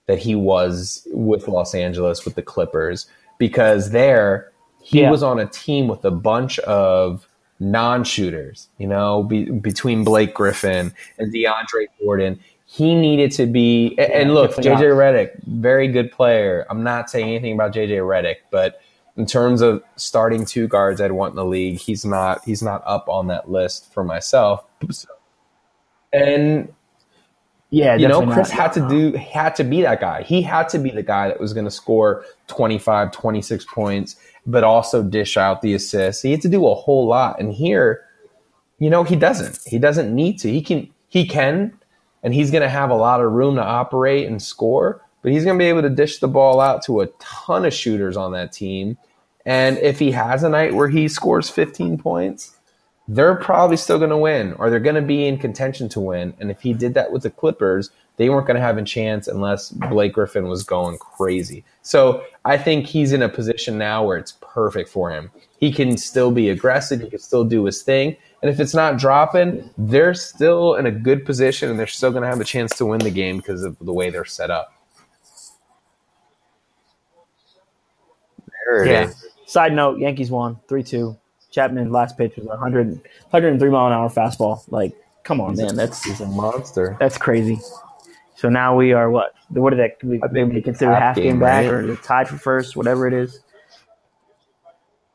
Speaker 2: that he was with Los Angeles with the Clippers because there he
Speaker 1: Yeah.
Speaker 2: was on a team with a bunch of non-shooters, you know, be, between Blake Griffin and DeAndre Jordan. He needed to be and- and look, JJ Redick, very good player. I'm not saying anything about JJ Redick, but in terms of starting two guards I'd want in the league, he's not he's not up on that list for myself. And
Speaker 1: yeah,
Speaker 2: you know, Chris
Speaker 1: not.
Speaker 2: had to do had to be that guy. He had to be the guy that was going to score 25, 26 points, but also dish out the assists. He had to do a whole lot. And here, you know, he doesn't. He doesn't need to. He can he can and he's going to have a lot of room to operate and score, but he's going to be able to dish the ball out to a ton of shooters on that team. And if he has a night where he scores 15 points, they're probably still going to win or they're going to be in contention to win. And if he did that with the Clippers, they weren't going to have a chance unless Blake Griffin was going crazy. So I think he's in a position now where it's perfect for him. He can still be aggressive, he can still do his thing. And if it's not dropping, they're still in a good position and they're still going to have a chance to win the game because of the way they're set up. There
Speaker 1: Yeah. Side note: Yankees won three two. Chapman last pitch was a 100, 103 mile an hour fastball. Like, come on, man, that's
Speaker 2: He's a monster.
Speaker 1: that's crazy. So now we are what? What did that? We,
Speaker 2: I think
Speaker 1: we consider
Speaker 2: half
Speaker 1: half game,
Speaker 2: game,
Speaker 1: back
Speaker 2: right?
Speaker 1: or tied for first, whatever it is.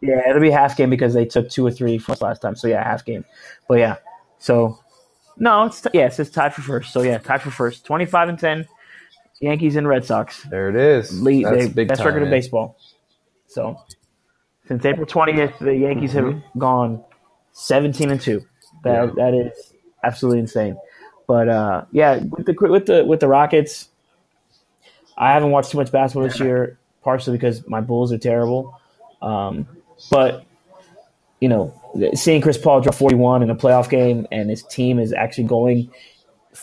Speaker 1: Yeah, it'll be half game because they took two or three from us last time. So yeah, half game. But yeah, so no, it's yeah, it says tied for first. So yeah, tied for first. Twenty five and ten. Yankees and Red Sox
Speaker 2: There it is.
Speaker 1: lead
Speaker 2: That's
Speaker 1: they,
Speaker 2: big
Speaker 1: best
Speaker 2: time,
Speaker 1: record in
Speaker 2: man.
Speaker 1: baseball. So since April twentieth, the Yankees have
Speaker 2: Mm-hmm.
Speaker 1: gone seventeen and two. That
Speaker 2: Yeah.
Speaker 1: that is absolutely insane. But uh, yeah, with the with the with the Rockets, I haven't watched too much basketball this year, partially because my Bulls are terrible. Um, but you know, seeing Chris Paul drop forty one in a playoff game and his team is actually going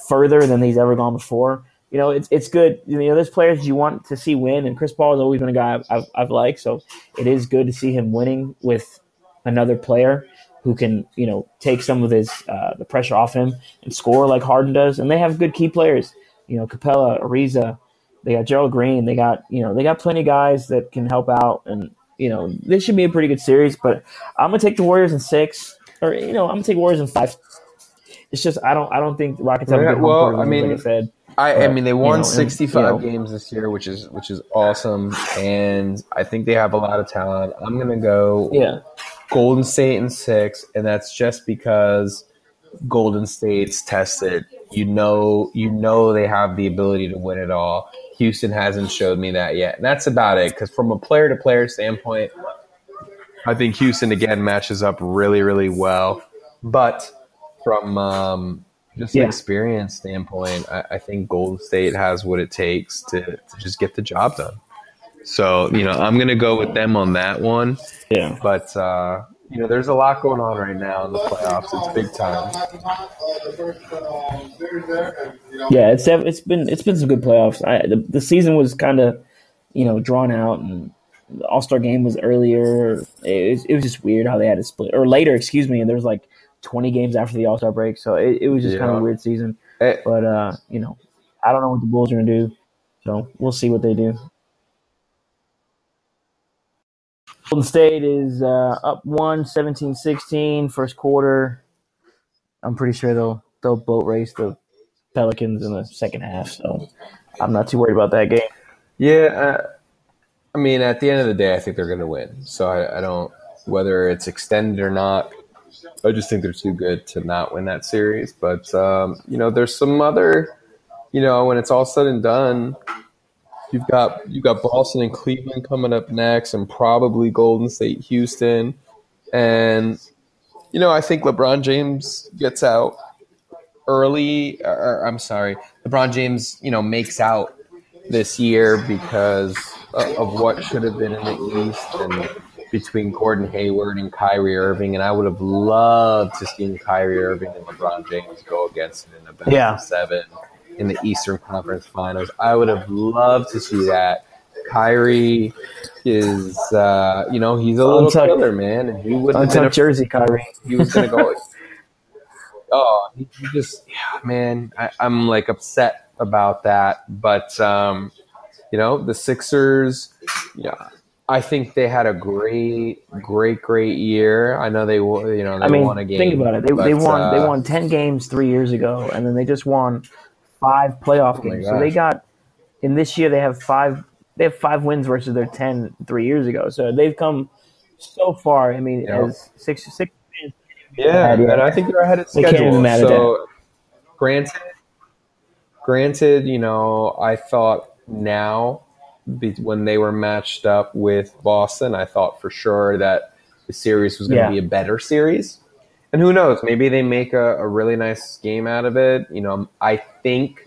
Speaker 1: further than he's ever gone before. You know, it's it's good. You know, there's players you want to see win, and Chris Paul has always been a guy I've, I've, I've liked. So it is good to see him winning with another player who can, you know, take some of his uh, the pressure off him and score like Harden does. And they have good key players. You know, Capela, Ariza, they got Gerald Green. They got you know they got plenty of guys that can help out, and you know this should be a pretty good series. But I'm gonna take the Warriors in six, or you know I'm gonna take Warriors in five. It's just I don't I don't think the Rockets have a
Speaker 2: Yeah,
Speaker 1: good home
Speaker 2: well,
Speaker 1: court
Speaker 2: I mean,
Speaker 1: like I said.
Speaker 2: I, I mean, they won
Speaker 1: you know, and,
Speaker 2: 65
Speaker 1: you know-
Speaker 2: games this year, which is which is awesome, and I think they have a lot of talent. I'm gonna go
Speaker 1: Yeah.
Speaker 2: Golden State in six, and that's just because Golden State's tested. You know, you know they have the ability to win it all. Houston hasn't showed me that yet, and that's about it. Because from a player to player standpoint, I think Houston again matches up really, really well. But from um, just
Speaker 1: Yeah.
Speaker 2: an experience standpoint, I, I think Golden State has what it takes to, to just get the job done. So you know, I'm gonna go with them on that one.
Speaker 1: Yeah.
Speaker 2: But uh, you know, there's a lot going on right now in the playoffs. It's big time.
Speaker 1: Yeah, it's it's been it's been some good playoffs. I, the the season was kind of you know drawn out, and the All Star game was earlier. It was, it was just weird how they had to split or later, excuse me. And there was like twenty games after the All Star break, so it, it was just kind of a weird season.
Speaker 2: Eh,
Speaker 1: But uh, you know, I don't know what the Bulls are gonna do, so we'll see what they do. Golden State is uh, up one, 17-16, first quarter. I'm pretty sure they'll they'll boat race the Pelicans in the second half, so I'm not too worried about that game.
Speaker 2: Yeah, uh, I mean, at the end of the day, I think they're going to win. So I, I don't whether it's extended or not. I just think they're too good to not win that series. But um, you know, there's some other. You know, when it's all said and done, you've got you've got Boston and Cleveland coming up next, and probably Golden State, Houston, and you know, I think LeBron James gets out early. Or, I'm sorry, LeBron James, you know, makes out this year because of, of what should have been in the East and between Gordon Hayward and Kyrie Irving. And I would have loved to see Kyrie Irving and LeBron James go against it in a best
Speaker 1: Yeah.
Speaker 2: seven in the Eastern Conference Finals. I would have loved to see that. Kyrie is, uh, you know, he's a little
Speaker 1: Untucked-
Speaker 2: killer, man, and he would have been a
Speaker 1: jersey, Kyrie.
Speaker 2: he was gonna go. oh, he, he just, yeah, man, I, I'm like upset about that. But um, you know, the Sixers, yeah, I think they had a great, great, great year. I know they, you know, they
Speaker 1: I mean,
Speaker 2: won a game.
Speaker 1: think about it. They, they
Speaker 2: but,
Speaker 1: won they
Speaker 2: uh,
Speaker 1: won ten games three years ago, and then they just won five playoff
Speaker 2: Oh
Speaker 1: games. So they got in this year they have five they have five wins versus their ten three years ago. So they've come so far. I mean,
Speaker 2: Yeah.
Speaker 1: as six six
Speaker 2: Yeah,
Speaker 1: Yeah.
Speaker 2: and I think they're ahead of schedule. so, granted, granted, you know, I thought now when they were matched up with Boston, I thought for sure that the series was going to
Speaker 1: Yeah.
Speaker 2: be a better series. And who knows? Maybe they make a, a really nice game out of it. You know, um, I think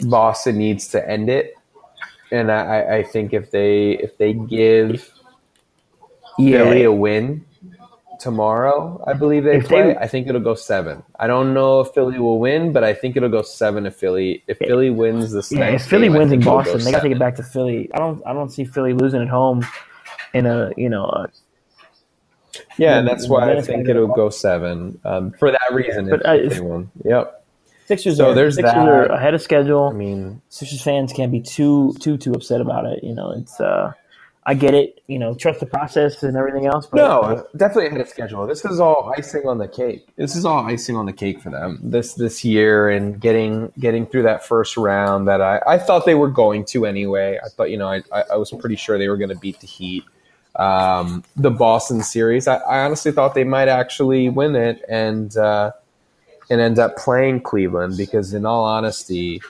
Speaker 2: Boston needs to end it, and I, I- think if they if they give Philly a win tomorrow. I believe they
Speaker 1: If they-
Speaker 2: play. I think it'll go seven. I don't know if Philly will win, but I think it'll go seven if Philly if Philly wins this
Speaker 1: Yeah, if Philly
Speaker 2: game,
Speaker 1: wins in Boston, they got to take it back to Philly. I don't I don't see Philly losing at home in a you know a,
Speaker 2: Yeah, and that's why I think it'll go seven um, for that reason.
Speaker 1: But,
Speaker 2: if,
Speaker 1: uh,
Speaker 2: if
Speaker 1: if-
Speaker 2: they won, yep.
Speaker 1: Sixers.
Speaker 2: So
Speaker 1: are,
Speaker 2: there's
Speaker 1: Sixers
Speaker 2: that.
Speaker 1: are ahead of schedule.
Speaker 2: I mean,
Speaker 1: Sixers fans can't be too too too upset about it. You know, it's uh, I get it. You know, trust the process and everything else. But
Speaker 2: no, definitely ahead of schedule. This is all icing on the cake. This is all icing on the cake for them this this year and getting getting through that first round that I, I thought they were going to anyway. I thought you know I, I I was pretty sure they were going to beat the Heat. Um, the Boston series, I, I honestly thought they might actually win it and uh, and end up playing Cleveland because in all honesty,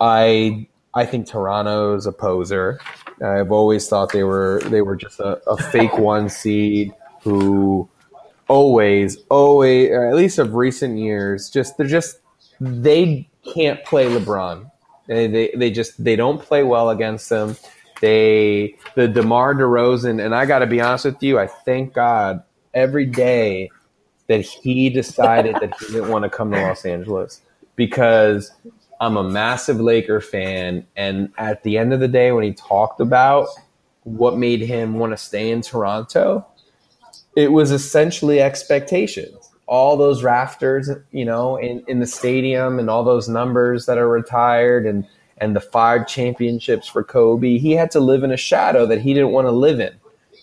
Speaker 2: I I think Toronto's a poser. I've always thought they were they were just a, a fake one seed who always always at least of recent years just they're just they can't play LeBron. They, they they just they don't play well against them. They the DeMar DeRozan and I got to be honest with you, I thank God every day that he decided that he didn't want to come to Los Angeles because I'm a massive Laker fan, and at the end of the day, when he talked about what made him want to stay in Toronto, it was essentially expectations. All those rafters, you know, in, in the stadium, and all those numbers that are retired, and and the five championships for Kobe. He had to live in a shadow that he didn't want to live in.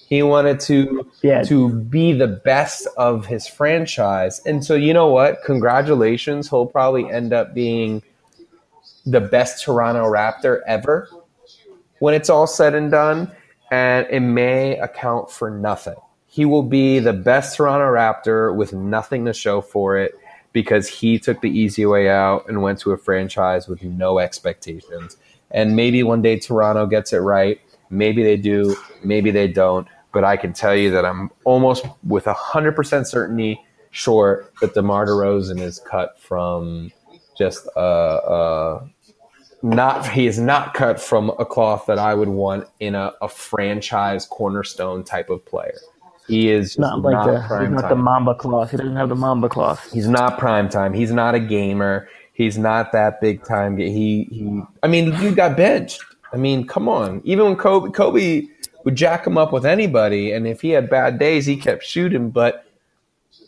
Speaker 2: He wanted to
Speaker 1: Yeah.
Speaker 2: to be the best of his franchise. And so, you know what? Congratulations. He'll probably end up being the best Toronto Raptor ever when it's all said and done. And it may account for nothing. He will be the best Toronto Raptor with nothing to show for it because he took the easy way out and went to a franchise with no expectations. And maybe one day Toronto gets it right. Maybe they do, maybe they don't. But I can tell you that I'm almost with 100% certainty sure that DeMar DeRozan is cut from just a, uh, not he is not cut from a cloth that I would want in a, a franchise cornerstone type of player. He is
Speaker 1: not like
Speaker 2: not
Speaker 1: the he's
Speaker 2: prime
Speaker 1: not the. Mamba cloth. He doesn't have the Mamba cloth.
Speaker 2: He's not prime time. He's not a gamer. He's not that big time. He he. I mean, the dude got benched. I mean, come on. Even when Kobe Kobe would jack him up with anybody, and if he had bad days, he kept shooting, but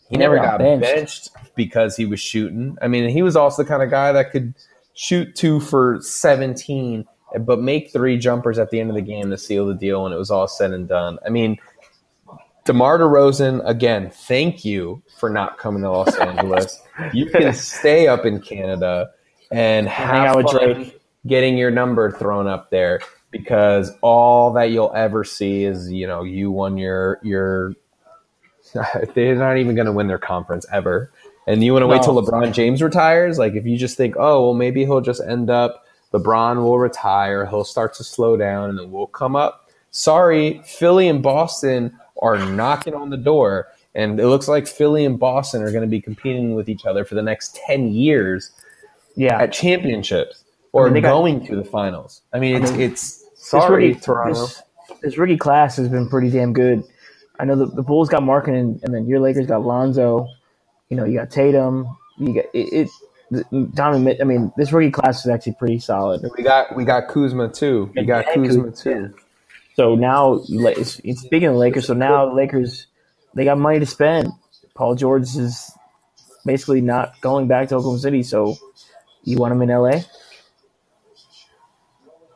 Speaker 2: he never got benched. because he was shooting. I mean, he was also the kind of guy that could shoot two for 17, but make three jumpers at the end of the game to seal the deal when it was all said and done. I mean, DeMar DeRozan, again, thank you for not coming to Los Angeles. You can stay up in Canada and
Speaker 1: hang
Speaker 2: have fun
Speaker 1: Drake.
Speaker 2: getting your number thrown up there because all that you'll ever see is, you know, you won your your they're not even going to win their conference ever. And you want to wait till LeBron James retires? Like if you just think, "Oh, well maybe he'll just end up LeBron will retire, he'll start to slow down and then we'll come up." Sorry, Philly and Boston are knocking on the door and it looks like Philly and Boston are going to be competing with each other for the next 10 years
Speaker 1: Yeah.
Speaker 2: at championships or
Speaker 1: mean, they got-
Speaker 2: going to the finals. I mean, it's
Speaker 1: mean,
Speaker 2: it's
Speaker 1: This
Speaker 2: sorry,
Speaker 1: rookie-
Speaker 2: Toronto.
Speaker 1: This, this rookie class has been pretty damn good. I know the, the Bulls got Markin, and then your Lakers got Lonzo. You know, you got Tatum. You got it. it Donovan, I mean, this rookie class is actually pretty solid.
Speaker 2: We got we got Kuzma too. We got Kuzma
Speaker 1: Kuz-
Speaker 2: too.
Speaker 1: So now, it's, it's speaking of Lakers, so now the Lakers they got money to spend. Paul George is basically not going back to Oklahoma City. So you want him in LA?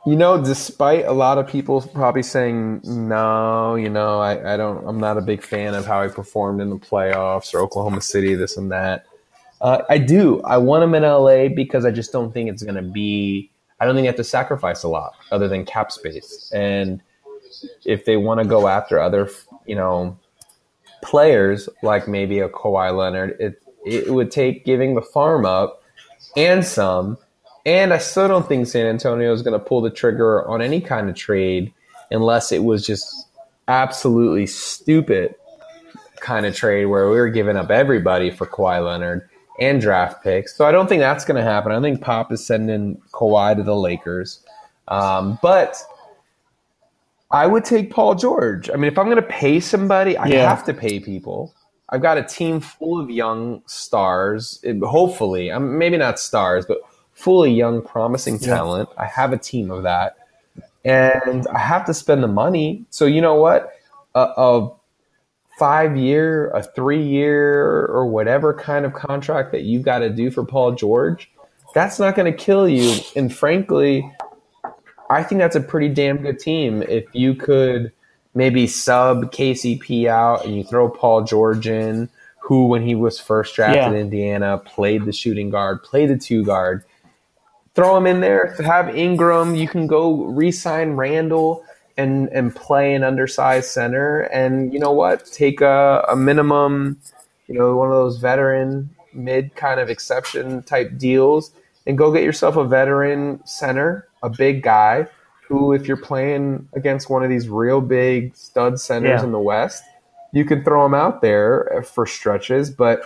Speaker 2: You know, despite a lot of people probably saying no, you know, I, I don't, I'm not a big fan of how he performed in the playoffs or Oklahoma City, this and that. Uh, I do. I want him in LA because I just don't think it's going to be. I don't think you have to sacrifice a lot other than cap space. And if they want to go after other, you know, players like maybe a Kawhi Leonard, it it would take giving the farm up and some. And I still don't think San Antonio is going to pull the trigger on any kind of trade unless it was just absolutely stupid kind of trade where we were giving up everybody for Kawhi Leonard and draft picks. So I don't think that's going to happen. I think Pop is sending Kawhi to the Lakers. Um, but I would take Paul George. I mean, if I'm going to pay somebody, I
Speaker 1: Yeah.
Speaker 2: have to pay people. I've got a team full of young stars. It- hopefully, I'm maybe not stars, but fully young, promising
Speaker 1: Yeah.
Speaker 2: talent. I have a team of that, and I have to spend the money. So you know what? A, a five year, a three year, or whatever kind of contract that you've got to do for Paul George, that's not going to kill you. And frankly, I think that's a pretty damn good team. If you could maybe sub KCP out and you throw Paul George in, who when he was first drafted
Speaker 1: Yeah.
Speaker 2: in Indiana played the shooting guard, played the two guard. Throw him in there. Have Ingram. You can go re-sign Randle and and play an undersized center. And you know what? Take a, a minimum, you know, one of those veteran mid kind of exception type deals, and go get yourself a veteran center, a big guy who, if you're playing against one of these real big stud centers
Speaker 1: Yeah.
Speaker 2: in the West, you can throw him out there for stretches. But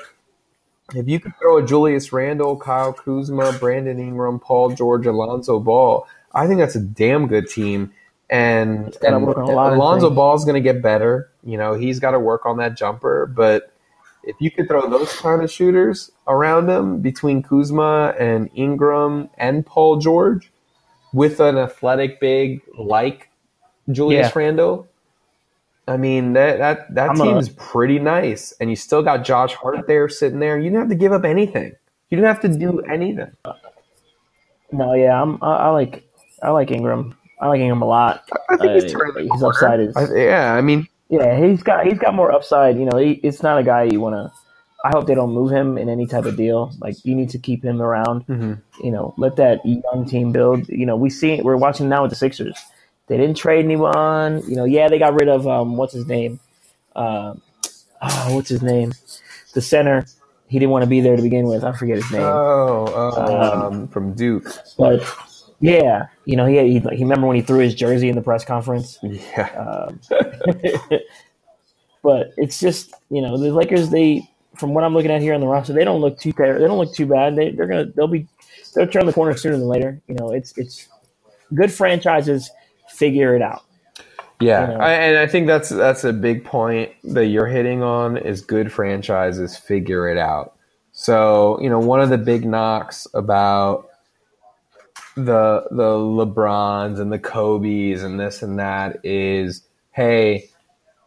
Speaker 2: if you could throw a Julius Randle, Kyle Kuzma, Brandon Ingram, Paul George, Alonzo Ball, I think that's a damn good team. And, and
Speaker 1: work on a lot of
Speaker 2: Alonzo
Speaker 1: things.
Speaker 2: Ball's going to get better. You know, he's got to work on that jumper. But if you could throw those kind of shooters around him between Kuzma and Ingram and Paul George with an athletic big like Julius
Speaker 1: Yeah.
Speaker 2: Randle, I mean that that that
Speaker 1: I'm a-
Speaker 2: team's pretty nice, and you still got Josh Hart there sitting there. You didn't have to give up anything. You didn't have to do anything.
Speaker 1: No, yeah, I'm. I, I like. I like Ingram. I like Ingram a lot.
Speaker 2: I think
Speaker 1: Uh,
Speaker 2: he's turned the
Speaker 1: his upside is-
Speaker 2: I- yeah, I mean,
Speaker 1: Yeah, he's got he's got more upside. You know, he, it's not a guy you want to. I hope they don't move him in any type of deal. Like you need to keep him around.
Speaker 2: Mm-hmm.
Speaker 1: You know, let that young team build. You know, we see we're watching now with the Sixers. They didn't trade anyone. You know, yeah, they got rid of um, what's his name? Uh, oh, what's his name? The center. He didn't want to be there to begin with. I forget his name.
Speaker 2: Oh, oh um, from Duke.
Speaker 1: But yeah, you know, he he, he remember when he threw his jersey in the press conference.
Speaker 2: Yeah.
Speaker 1: Um, but it's just you know the Lakers. They from what I'm looking at here on the roster, they don't look too they don't look too bad. They they're gonna they'll be they'll turn the corner sooner than later. You know, it's it's good franchises figure it out.
Speaker 2: Yeah,
Speaker 1: You know?
Speaker 2: I, and I think that's that's a big point that you're hitting on is good franchises figure it out. So you know, one of the big knocks about the the LeBrons and the Kobe's and this and that is, hey,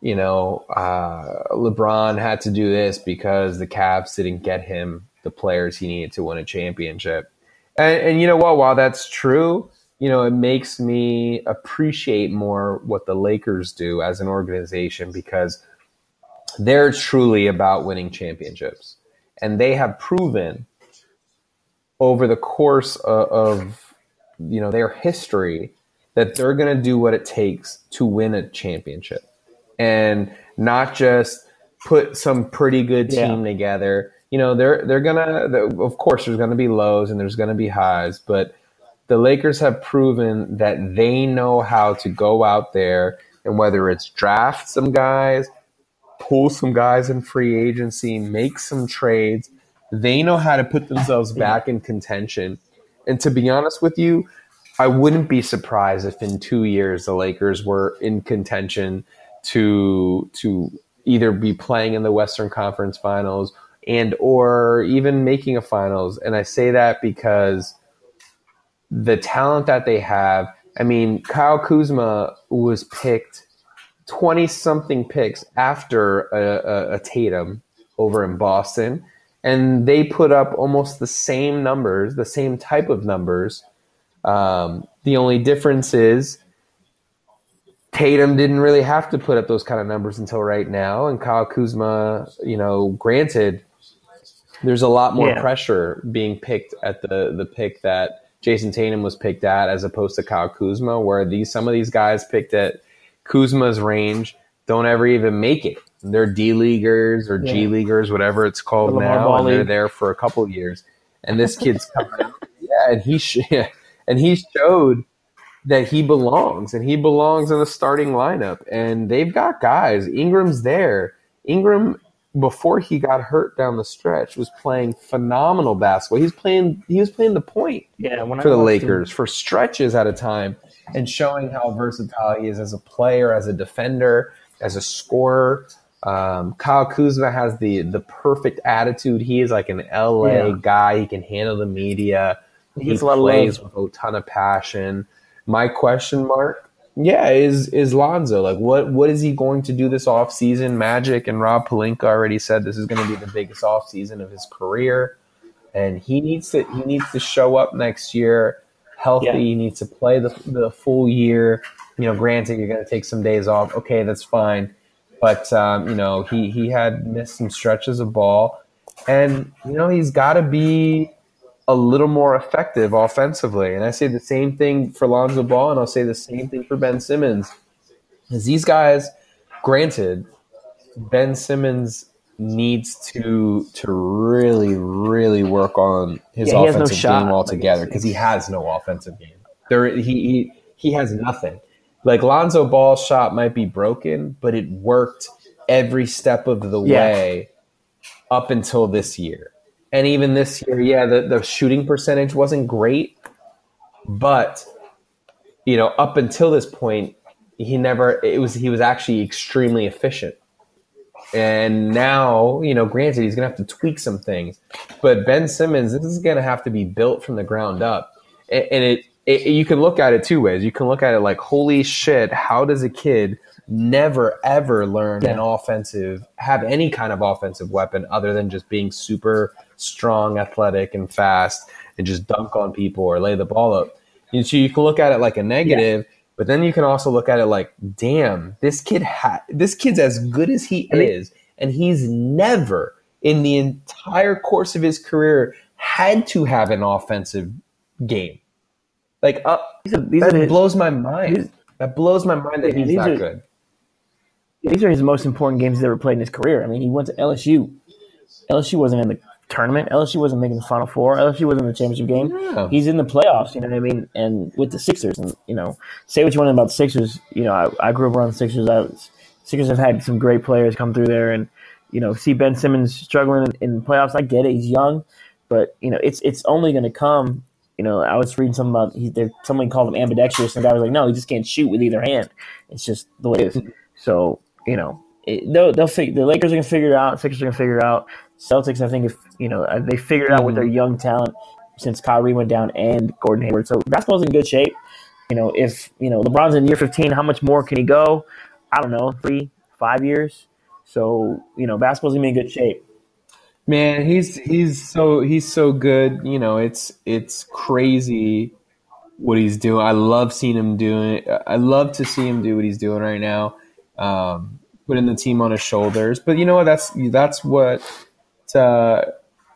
Speaker 2: you know, uh, LeBron had to do this because the Cavs didn't get him the players he needed to win a championship. And, and you know what? While that's true, you know, it makes me appreciate more what the Lakers do as an organization because they're truly about winning championships. And they have proven over the course of, of you know their history that they're going to do what it takes to win a championship and not just put some pretty good team
Speaker 1: Yeah.
Speaker 2: together. You know, they're they're gonna. Of course, there's gonna be lows and there's gonna be highs, but the Lakers have proven that they know how to go out there and whether it's draft some guys, pull some guys in free agency, make some trades, they know how to put themselves back in contention. And to be honest with you, I wouldn't be surprised if in two years the Lakers were in contention to to either be playing in the Western Conference Finals and or even making a finals. And I say that because the talent that they have. I mean, Kyle Kuzma was picked twenty something picks after a, a, a Tatum over in Boston, and they put up almost the same numbers, the same type of numbers. Um, the only difference is Tatum didn't really have to put up those kind of numbers until right now, and Kyle Kuzma, you know, granted, there's a lot more
Speaker 1: Yeah.
Speaker 2: pressure being picked at the the pick that Jayson Tatum was picked at, as opposed to Kyle Kuzma, where these some of these guys picked at Kuzma's range don't ever even make it. They're D leaguers or G leaguers, whatever it's called
Speaker 1: The
Speaker 2: now,
Speaker 1: Ball
Speaker 2: and they're there for a couple years. And this kid's coming out, yeah, and he sh- yeah, and he showed that he belongs, and he belongs in the starting lineup. And they've got guys. Ingram's there. Ingram before he got hurt down the stretch was playing phenomenal basketball. He's playing. He was playing the point
Speaker 1: Yeah, when
Speaker 2: for
Speaker 1: I
Speaker 2: the
Speaker 1: watched him-
Speaker 2: Lakers for stretches at a time and showing how versatile he is as a player, as a defender, as a scorer. Um, Kyle Kuzma has the the perfect attitude. He is like an LA
Speaker 1: Yeah.
Speaker 2: guy. He can handle the media.
Speaker 1: He
Speaker 2: He, plays with a ton of passion. My question mark, yeah, is is Lonzo. Like what what is he going to do this offseason? Magic and Rob Pelinka already said this is going to be the biggest offseason of his career. And he needs to he needs to show up next year healthy.
Speaker 1: Yeah.
Speaker 2: He needs to play the the full year. You know, granted you're going to take some days off. Okay, that's fine. But um, you know, he he had missed some stretches of ball, and you know he's got to be a little more effective offensively. And I say the same thing for Lonzo Ball, and I'll say the same thing for Ben Simmons. Is these guys, granted, Ben Simmons needs to to really really work on his
Speaker 1: Yeah, no
Speaker 2: offensive
Speaker 1: shot.
Speaker 2: game altogether because he has no offensive game. There he, he he has nothing. Like Lonzo Ball's shot might be broken, but it worked every step of the
Speaker 1: Yeah.
Speaker 2: way up until this year. And even this year, yeah, the, the shooting percentage wasn't great, but you know, up until this point, he never it was he was actually extremely efficient. And now, you know, granted, he's gonna have to tweak some things, but Ben Simmons, this is gonna have to be built from the ground up. A- And it, it you can look at it two ways. You can look at it like, holy shit, how does a kid never ever learn an offensive, have any kind of offensive weapon other than just being super strong, athletic, and fast, and just dunk on people or lay the ball up? And so you can look at it like a negative. But then you can also look at it like, damn, this kid ha- this kid's as good as he is, and he's never in the entire course of his career had to have an offensive game. Like, uh,
Speaker 1: These are, these
Speaker 2: that
Speaker 1: are his,
Speaker 2: blows my mind. that blows my mind that he's that
Speaker 1: are-
Speaker 2: good.
Speaker 1: these are his most important games he's ever played in his career. I mean, he went to LSU. LSU wasn't in the tournament. LSU wasn't making the Final Four. LSU wasn't in the championship game.
Speaker 2: Yeah.
Speaker 1: He's in the playoffs. You know what I mean? And with the Sixers, and you know, say what you want about the Sixers. You know, I, I grew up around the Sixers. I was, Sixers have had some great players come through there, and you know, see Ben Simmons struggling in, in the playoffs. I get it. He's young, but you know, it's it's only going to come. You know, I was reading something about he, there. Someone called him ambidextrous, and the guy was like, "No, he just can't shoot with either hand. It's just the way it is." So you know, it, they'll they'll fig- the Lakers are gonna figure it out. Sixers are gonna figure it out. Celtics, I think, if you know, uh, they figured it out with their young talent since Kyrie went down and Gordon Hayward. So basketball's in good shape. You know, if you know LeBron's in year 15, how much more can he go? I don't know, three, five years. So you know, basketball's gonna be in good shape.
Speaker 2: Man, he's he's so he's so good. You know, it's it's crazy what he's doing. I love seeing him doing. I love to see him do what he's doing right now. Um, putting the team on his shoulders. But you know what? That's that's what uh,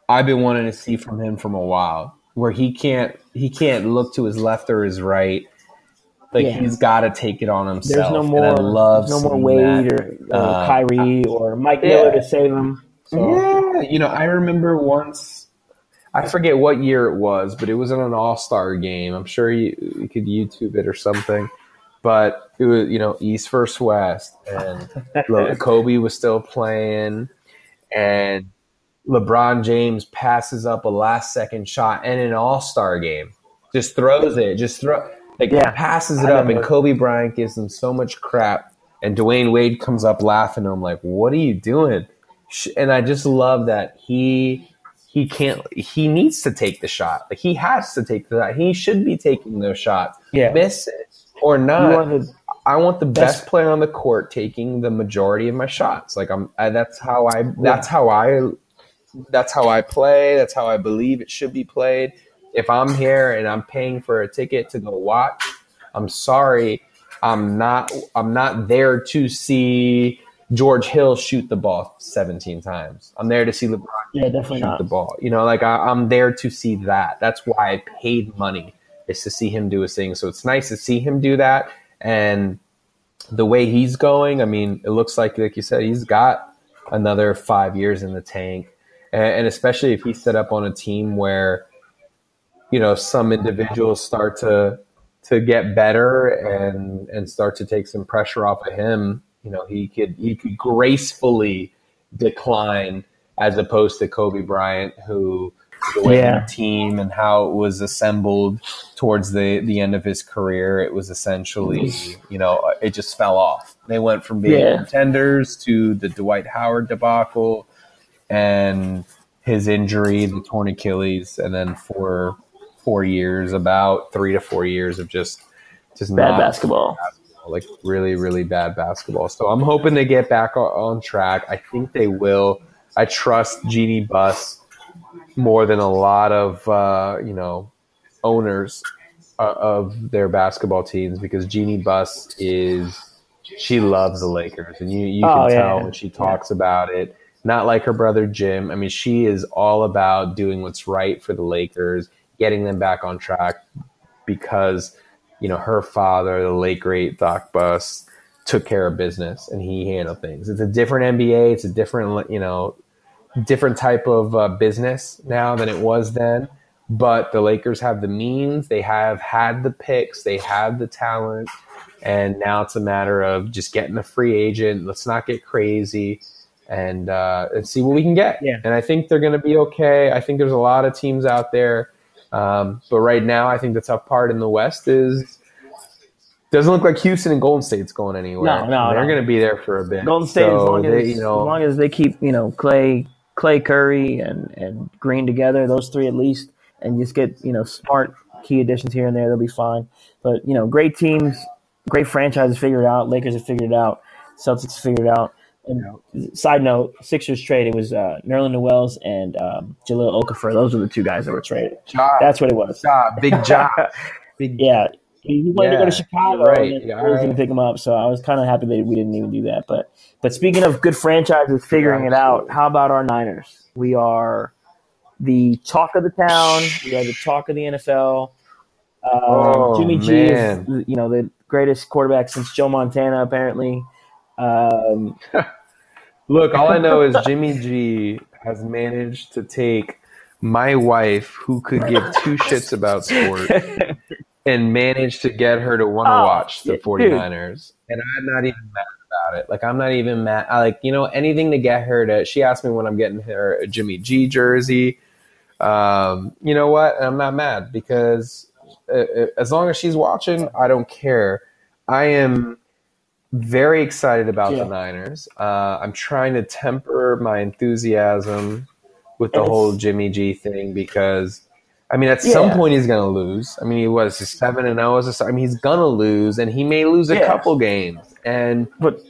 Speaker 2: I've been wanting to see from him from a while. Where he can't he can't look to his left or his right. Like
Speaker 1: Yeah.
Speaker 2: he's got to take it on himself.
Speaker 1: There's no
Speaker 2: And
Speaker 1: more,
Speaker 2: I love
Speaker 1: no more Wade
Speaker 2: that.
Speaker 1: or, or
Speaker 2: Uh,
Speaker 1: Kyrie or Mike
Speaker 2: yeah.
Speaker 1: Miller to save him. So
Speaker 2: Yeah, you know, I remember once. I forget what year it was, but it was in an All Star game. I'm sure you, you could YouTube it or something. But it was, you know, East versus West, and Kobe was still playing, and LeBron James passes up a last second shot in an All Star game, just throws it, just throw, like
Speaker 1: Yeah,
Speaker 2: passes it
Speaker 1: I
Speaker 2: up, and. Kobe Bryant gives him so much crap, and Dwyane Wade comes up laughing I'm like, "What are you doing?" And I just love that he he can't he needs to take the shot, like he has to take the shot. He should be taking those shots,
Speaker 1: Yeah.
Speaker 2: miss it or not.
Speaker 1: the
Speaker 2: I want the best
Speaker 1: Best-
Speaker 2: player on the court taking the majority of my shots. Like I'm, I, that's how I, that's how I, that's how I play. That's how I believe it should be played. If I'm here and I'm paying for a ticket to go watch, I'm sorry, I'm not, I'm not there to see George Hill shoot the ball 17 times. I'm there to see LeBron
Speaker 1: yeah, definitely
Speaker 2: shoot
Speaker 1: not.
Speaker 2: the ball. You know, like I, I'm there to see that. That's why I paid money is to see him do his thing. So it's nice to see him do that. And the way he's going, I mean, it looks like, like you said, he's got another five years in the tank. And, and especially if he's set up on a team where, you know, some individuals start to to get better and and start to take some pressure off of him, you know, he could he could gracefully decline as opposed to Kobe Bryant, who the way
Speaker 1: Yeah.
Speaker 2: the team and how it was assembled towards the the end of his career, it was essentially, you know, uh, it just fell off. They went from being
Speaker 1: Yeah.
Speaker 2: contenders to the Dwight Howard debacle and his injury, the torn Achilles, and then for four years, about three to four years of just just
Speaker 1: Bad
Speaker 2: not
Speaker 1: basketball.
Speaker 2: like really, really bad basketball. So I'm hoping they get back on, on track. I think they will. I trust Jeanie Buss more than a lot of uh, you know owners uh, of their basketball teams because Jeanie Buss is she loves the Lakers, and you you can
Speaker 1: Oh, yeah,
Speaker 2: tell when she talks about it. Not like her brother Jim. I mean, she is all about doing what's right for the Lakers, getting them back on track because you know her father, the late great Doc Buss, took care of business and he handled things. It's a different NBA. It's a different you know different type of uh, business now than it was then. But the Lakers have the means. They have had the picks. They have the talent. And now it's a matter of just getting a free agent. Let's not get crazy and uh, and see what we can get.
Speaker 1: Yeah.
Speaker 2: And I think they're going to be okay. I think there's a lot of teams out there. Um, but right now, I think the tough part in the West is doesn't look like Houston and Golden State's going anywhere.
Speaker 1: No, no,
Speaker 2: they're
Speaker 1: no.
Speaker 2: going to be there for a bit.
Speaker 1: Golden State, as long as,
Speaker 2: they, you know,
Speaker 1: as long as they keep you know Klay, Klay Curry, and and Green together, those three at least, and just get you know smart key additions here and there, they'll be fine. But you know, great teams, great franchises figured it out. Lakers have figured it out. Celtics figured it out. And side note, Sixers trade it was uh, Nerlens Noel and um, Jahlil Okafor. Those were the two guys that were traded.
Speaker 2: job,
Speaker 1: That's what it was.
Speaker 2: job, big job, big
Speaker 1: Yeah, he wanted
Speaker 2: Yeah,
Speaker 1: to go to Chicago,
Speaker 2: right.
Speaker 1: and
Speaker 2: Yeah,
Speaker 1: Phillies
Speaker 2: all
Speaker 1: didn't pick him up. So I was kind of happy that we didn't even do that. But but speaking of good franchises figuring it out, how about our Niners? We are the talk of the town. We are the talk of the NFL. Um,
Speaker 2: Oh,
Speaker 1: Jimmy G
Speaker 2: man.
Speaker 1: is you know the greatest quarterback since Joe Montana, apparently. Um,
Speaker 2: Look, all I know is Jimmy G has managed to take my wife, who could give two shits about sport, and managed to get her to want to
Speaker 1: Oh,
Speaker 2: watch the
Speaker 1: yeah, dude.
Speaker 2: 49ers. And I'm not even mad about it. Like, I'm not even mad. I like, you know, anything to get her to. She asked me when I'm getting her a Jimmy G jersey. Um, you know what? I'm not mad because uh, uh, as long as she's watching, I don't care. I am very excited about
Speaker 1: Yeah.
Speaker 2: the Niners. Uh, I'm trying to temper my enthusiasm with the whole Jimmy G thing because, I mean, at some point he's going to lose. I mean, he was seven and zero as a I mean, he's going to lose, and he may lose a
Speaker 1: Yeah.
Speaker 2: couple games. And
Speaker 1: but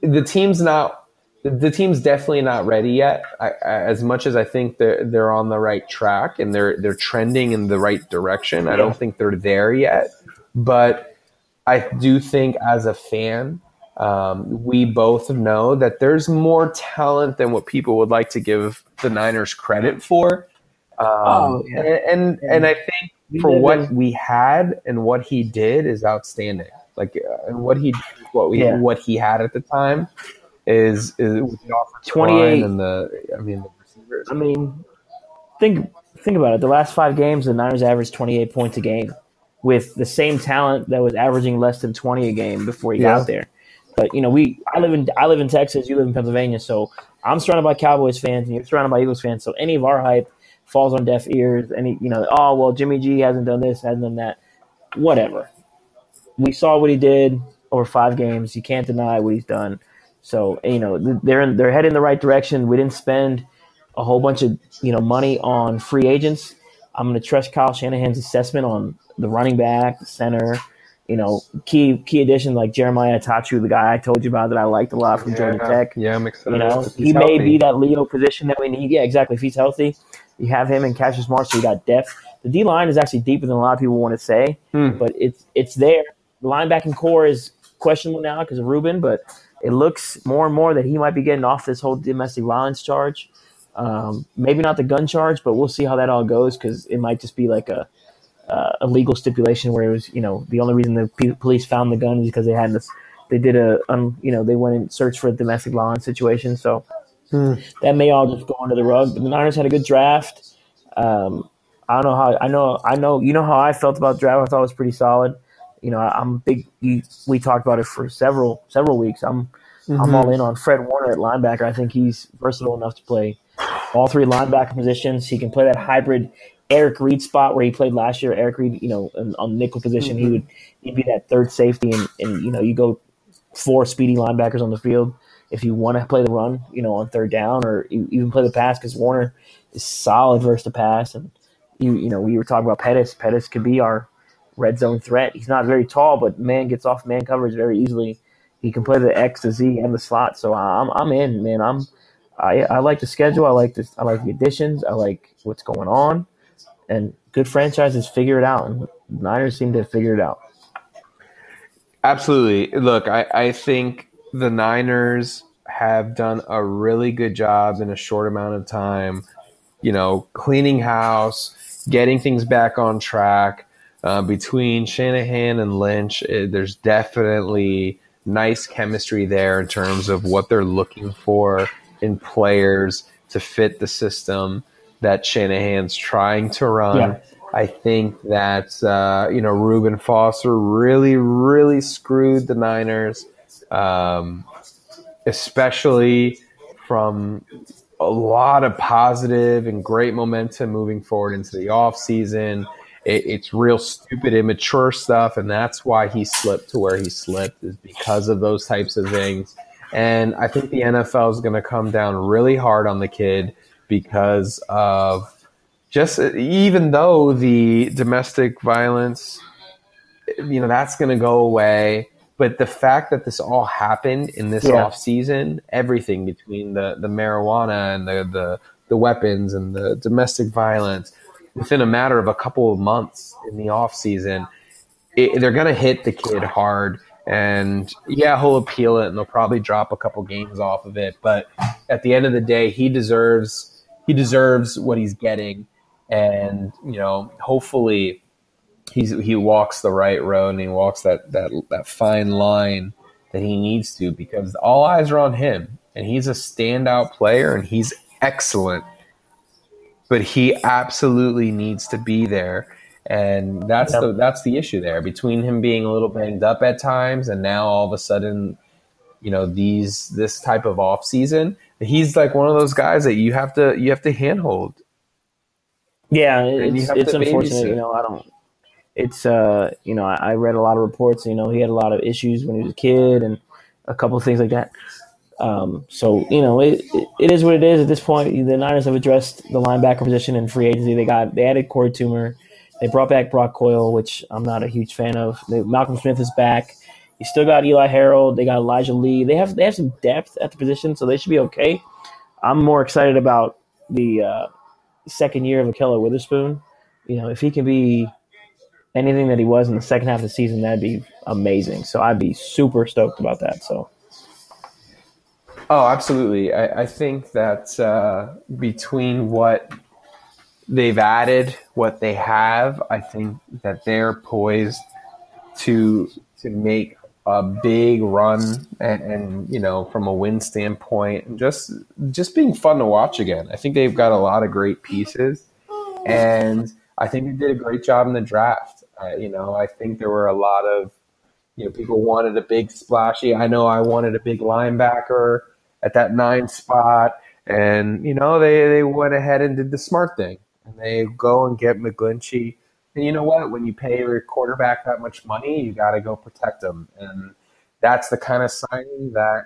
Speaker 2: the team's not. The team's definitely not ready yet. I, I, as much as I think they're they're on the right track and they're they're trending in the right direction, I don't think they're there yet. But I do think, as a fan, um, we both know that there's more talent than what people would like to give the Niners credit for. Um,
Speaker 1: Oh, yeah.
Speaker 2: and, and and I think for what we had and what he did is outstanding. Like uh, and what he what we
Speaker 1: Yeah.
Speaker 2: what he had at the time is is
Speaker 1: 28.
Speaker 2: line and the I mean the receivers.
Speaker 1: I mean, think think about it. The last five games, the Niners averaged 28 points a game, with the same talent that was averaging less than 20 a game before he
Speaker 2: Yeah.
Speaker 1: got there. But you know, we I live in I live in Texas. You live in Pennsylvania, so I'm surrounded by Cowboys fans, and you're surrounded by Eagles fans. So any of our hype falls on deaf ears. Any you know, oh well, Jimmy G hasn't done this, hasn't done that. Whatever. We saw what he did over five games. You can't deny what he's done. So you know they're in, they're heading in the right direction. We didn't spend a whole bunch of you know money on free agents. I'm going to trust Kyle Shanahan's assessment on the running back, the center, you know, key key additions like Jeremiah Attaochu, the guy I told you about that I liked a lot from Georgia Tech.
Speaker 2: Yeah, I'm excited.
Speaker 1: You know, he may be that Leo position that we need. Yeah, exactly. If he's healthy, you have him and Cassius Marsh, so you got depth. The D line is actually deeper than a lot of people want to say,
Speaker 2: Hmm.
Speaker 1: but it's it's there. The linebacking core is questionable now because of Reuben, but it looks more and more that he might be getting off this whole domestic violence charge. Um, maybe not the gun charge, but we'll see how that all goes because it might just be like a uh, a legal stipulation where it was, you know, the only reason the p- police found the gun is because they had this, they did a, um, you know, they went and searched for a domestic violence situation. So That may all just go under the rug. But the Niners had a good draft. Um, I don't know how, I know, I know, you know how I felt about the draft. I thought it was pretty solid. You know, I, I'm big. We talked about it for several several weeks. I'm I'm all in on Fred Warner at linebacker. I think he's versatile enough to play all three linebacker positions. He can play that hybrid Eric Reid spot where he played last year. Eric Reid, you know, on on the nickel position, he would he'd be that third safety, and, and you know, you go four speedy linebackers on the field if you want to play the run, you know, on third down, or even play the pass because Warner is solid versus the pass, and you you know we were talking about Pettis. Pettis could be our red zone threat. He's not very tall, but man gets off man coverage very easily. He can play the X, the Z, and the slot. So I'm I'm in, man. I'm I, I like the schedule. I like this. I like the additions. I like what's going on, and good franchises figure it out. And Niners seem to have figured it out.
Speaker 2: Absolutely. Look, I, I think the Niners have done a really good job in a short amount of time, you know, cleaning house, getting things back on track. Uh, between Shanahan and Lynch, eh, there's definitely nice chemistry there in terms of what they're looking for in players to fit the system that Shanahan's trying to run.
Speaker 1: Yeah.
Speaker 2: I think that uh, you know Reuben Foster really, really screwed the Niners, um, especially from a lot of positive and great momentum moving forward into the offseason. It, it's real stupid, immature stuff, and that's why he slipped to where he slipped is because of those types of things. And I think the NFL is going to come down really hard on the kid because of just even though the domestic violence, you know, that's going to go away. But the fact that this all happened in this
Speaker 1: Yeah.
Speaker 2: off season, everything between the, the marijuana and the, the, the weapons and the domestic violence within a matter of a couple of months in the off season, it, they're going to hit the kid hard. And yeah, he'll appeal it, and they'll probably drop a couple games off of it. But at the end of the day, he deserves he deserves what he's getting, and you know, hopefully, he's he walks the right road and he walks that that that fine line that he needs to because all eyes are on him, and he's a standout player, and he's excellent. But he absolutely needs to be there and that's yep. the that's the issue there between him being a little banged up at times and now all of a sudden you know these this type of off season he's like one of those guys that you have to you have to handhold
Speaker 1: yeah it's, it's unfortunate you know i don't it's uh you know I, I, read a lot of reports you know he had a lot of issues when he was a kid and a couple of things like that um so you know it, it, it is what it is at this point the niners have addressed the linebacker position in free agency they got they added korey toomer they brought back Brock Coyle, which I'm not a huge fan of. They, Malcolm Smith is back. You still got Eli Harold. They got Elijah Lee. They have they have some depth at the position, so they should be okay. I'm more excited about the uh, second year of Ahkello Witherspoon. You know, if he can be anything that he was in the second half of the season, that'd be amazing. So I'd be super stoked about that. So.
Speaker 2: Oh, absolutely. I, I think that uh, between what they've added what they have. I think that they're poised to to make a big run and, and, you know from a win standpoint and just just being fun to watch again. I think they've got a lot of great pieces and I think they did a great job in the draft. Uh, you know, I think there were a lot of you know people wanted a big splashy. I know I wanted a big linebacker at that nine spot and you know they they went ahead and did the smart thing and they go and get McGlinchey. And you know what? When you pay your quarterback that much money, you got to go protect them. And that's the kind of signing that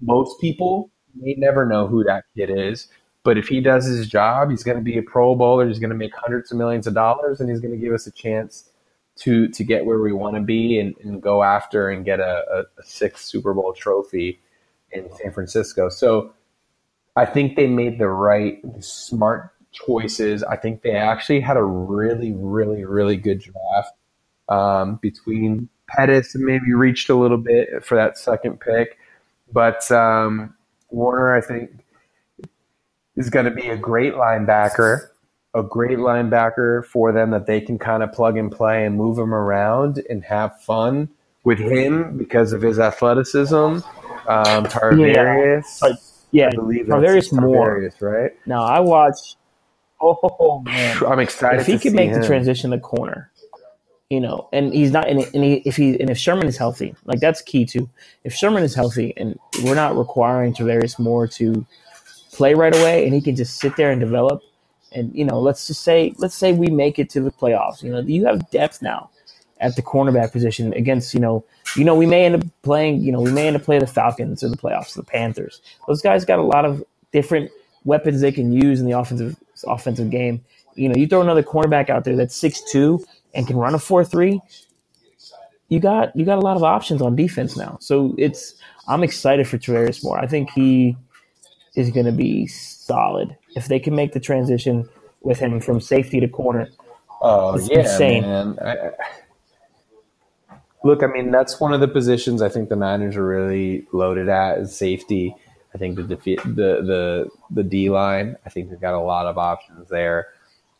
Speaker 2: most people may never know who that kid is. But if he does his job, he's going to be a Pro Bowler. He's going to make hundreds of millions of dollars, and he's going to give us a chance to to get where we want to be and, and go after and get a, a, a sixth Super Bowl trophy in San Francisco. So I think they made the right, smart choices. I think they actually had a really, really, really good draft um, between Pettis and maybe reached a little bit for that second pick. But um, Warner, I think, is going to be a great linebacker, a great linebacker for them that they can kind of plug and play and move him around and have fun with him because of his athleticism. Um, Tarvarius.
Speaker 1: Yeah. Yeah, I believe Tarvarius Moore.
Speaker 2: right?
Speaker 1: Now I watch. Oh man,
Speaker 2: I'm excited.
Speaker 1: If he
Speaker 2: can
Speaker 1: make
Speaker 2: him.
Speaker 1: the transition to corner, you know, and he's not, and, and he, if he and if Sherman is healthy, like that's key too. If Sherman is healthy, and we're not requiring Tarvarius Moore to play right away, and he can just sit there and develop, and you know, let's just say, let's say we make it to the playoffs. You know, you have depth now at the cornerback position against, you know, you know, we may end up playing, you know, we may end up playing the Falcons or the playoffs, the Panthers. Those guys got a lot of different weapons they can use in the offensive offensive game. You know, you throw another cornerback out there that's six two and can run a four three. You got you got a lot of options on defense now. So it's I'm excited for Tarvarius Moore. I think he is going to be solid if they can make the transition with him from safety to corner.
Speaker 2: Oh it's yeah, insane. man. I, look, I mean that's one of the positions I think the Niners are really loaded at is safety. I think the defeat the the the D line. I think they've got a lot of options there.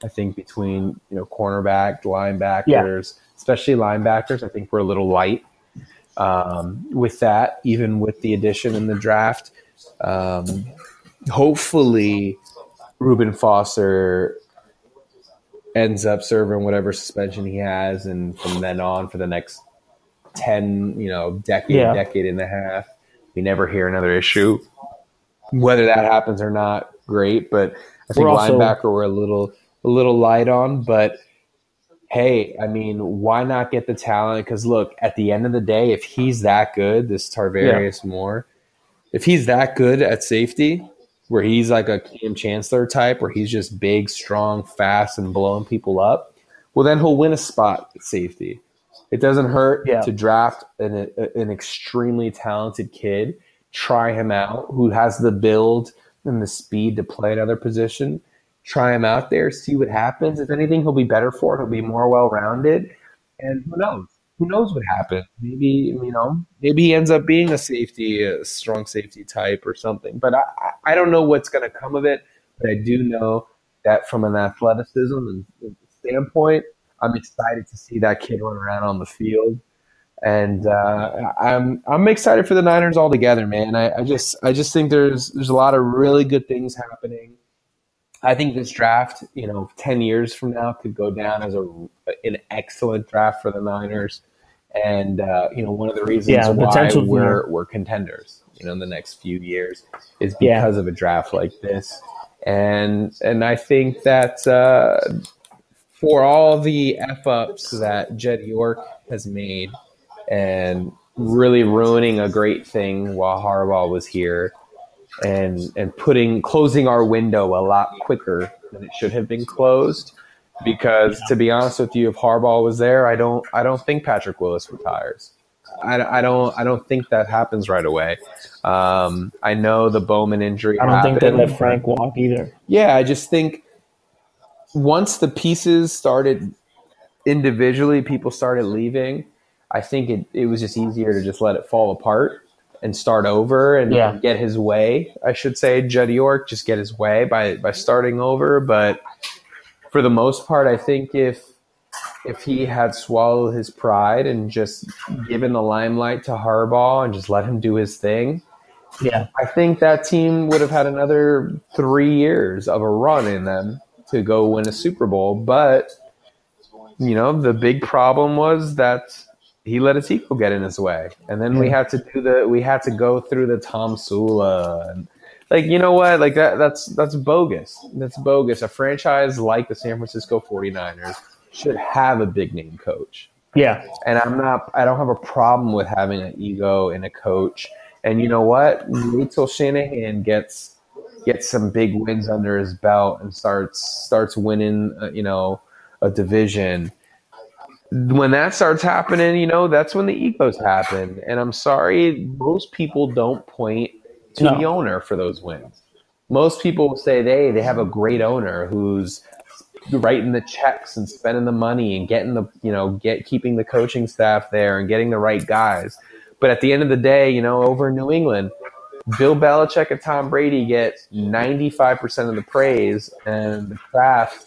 Speaker 2: I think between you know cornerback, linebackers, yeah. especially linebackers, I think we're a little light um, with that. Even with the addition in the draft, um, hopefully Reuben Foster ends up serving whatever suspension he has, and from then on for the next ten, you know, decade, yeah. decade and a half, we never hear another issue whether that happens or not, great. But I think we're also, linebacker we're a little a little light on. But hey, I mean, why not get the talent? Because look, at the end of the day, if he's that good, this Tarvarius yeah. Moore, if he's that good at safety, where he's like a Kam Chancellor type, where he's just big, strong, fast, and blowing people up, well, then he'll win a spot at safety. It doesn't hurt yeah. to draft an, an extremely talented kid try him out, who has the build and the speed to play another position. Try him out there, see what happens. If anything, he'll be better for it. He'll be more well rounded. And who knows? Who knows what happened? Maybe you know, maybe he ends up being a safety, a strong safety type or something. But I, I don't know what's going to come of it. But I do know that from an athleticism and standpoint, I'm excited to see that kid run around on the field and uh, I'm I'm excited for the Niners altogether, man. I, I, just I just think there's there's a lot of really good things happening. I think this draft, you know, ten years from now could go down as a an excellent draft for the Niners, and uh, you know one of the reasons yeah, why we're we're contenders, you know, in the next few years is because yeah. of a draft like this, and and I think that uh, for all the f ups that Jed York has made and really ruining a great thing while Harbaugh was here and and putting closing our window a lot quicker than it should have been closed because to be honest with you if Harbaugh was there I don't I don't think Patrick Willis retires I, I don't I don't think that happens right away um, I know the Bowman injury
Speaker 1: I don't happened. think they let Frank walk either
Speaker 2: yeah I just think once the pieces started individually people started leaving I think it, it was just easier to just let it fall apart and start over and yeah. get his way. I should say, Jed York just get his way by by starting over. But for the most part, I think if if he had swallowed his pride and just given the limelight to Harbaugh and just let him do his thing,
Speaker 1: yeah,
Speaker 2: I think that team would have had another three years of a run in them to go win a Super Bowl. But you know, the big problem was that he let his ego get in his way, and then yeah. we had to do the we had to go through the Tomsula and like you know what? Like that that's that's bogus. That's bogus. A franchise like the san francisco 49ers should have a big name coach.
Speaker 1: Yeah.
Speaker 2: And i'm not i don't have a problem with having an ego in a coach. And you know what? Wait till shanahan gets gets some big wins under his belt and starts starts winning uh, you know a division. When that starts happening, you know, that's when the egos happen. And I'm sorry, most people don't point to no. the owner for those wins. Most people will say they they have a great owner who's writing the checks and spending the money and getting the you know get keeping the coaching staff there and getting the right guys. But at the end of the day, you know, over in New England, Bill Belichick and Tom Brady get 95% of the praise, and the Kraft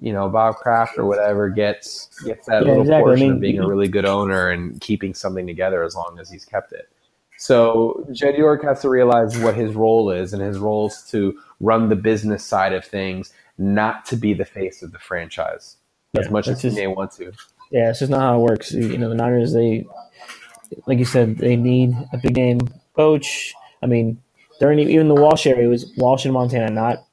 Speaker 2: you know Bob Kraft or whatever gets gets that yeah, little exactly. portion I mean, of being a really good owner and keeping something together as long as he's kept it. So Jed York has to realize what his role is, and his role is to run the business side of things, not to be the face of the franchise yeah, as much as just, he may want to.
Speaker 1: Yeah, it's just not how it works. You know, the Niners, they, like you said, they need a big name coach. I mean, during even the Walsh area, it was Walsh in Montana, not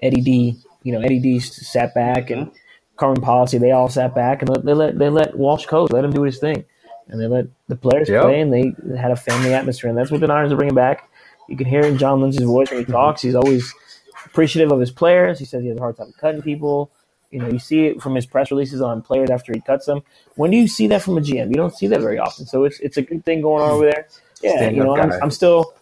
Speaker 1: Eddie D you know, Eddie D sat back and mm-hmm. Carmen Policy, they all sat back and they let they let Walsh coach, let him do his thing, and they let the players yep. play, and they had a family atmosphere, and that's what the Niners are bringing back. You can hear in John Lynch's voice when he talks; he's always appreciative of his players. He says he has a hard time cutting people. You know, you see it from his press releases on players after he cuts them. When do you see that from a GM? You don't see that very often. So it's it's a good thing going on over there. Yeah, Stand you know, I'm, I'm, still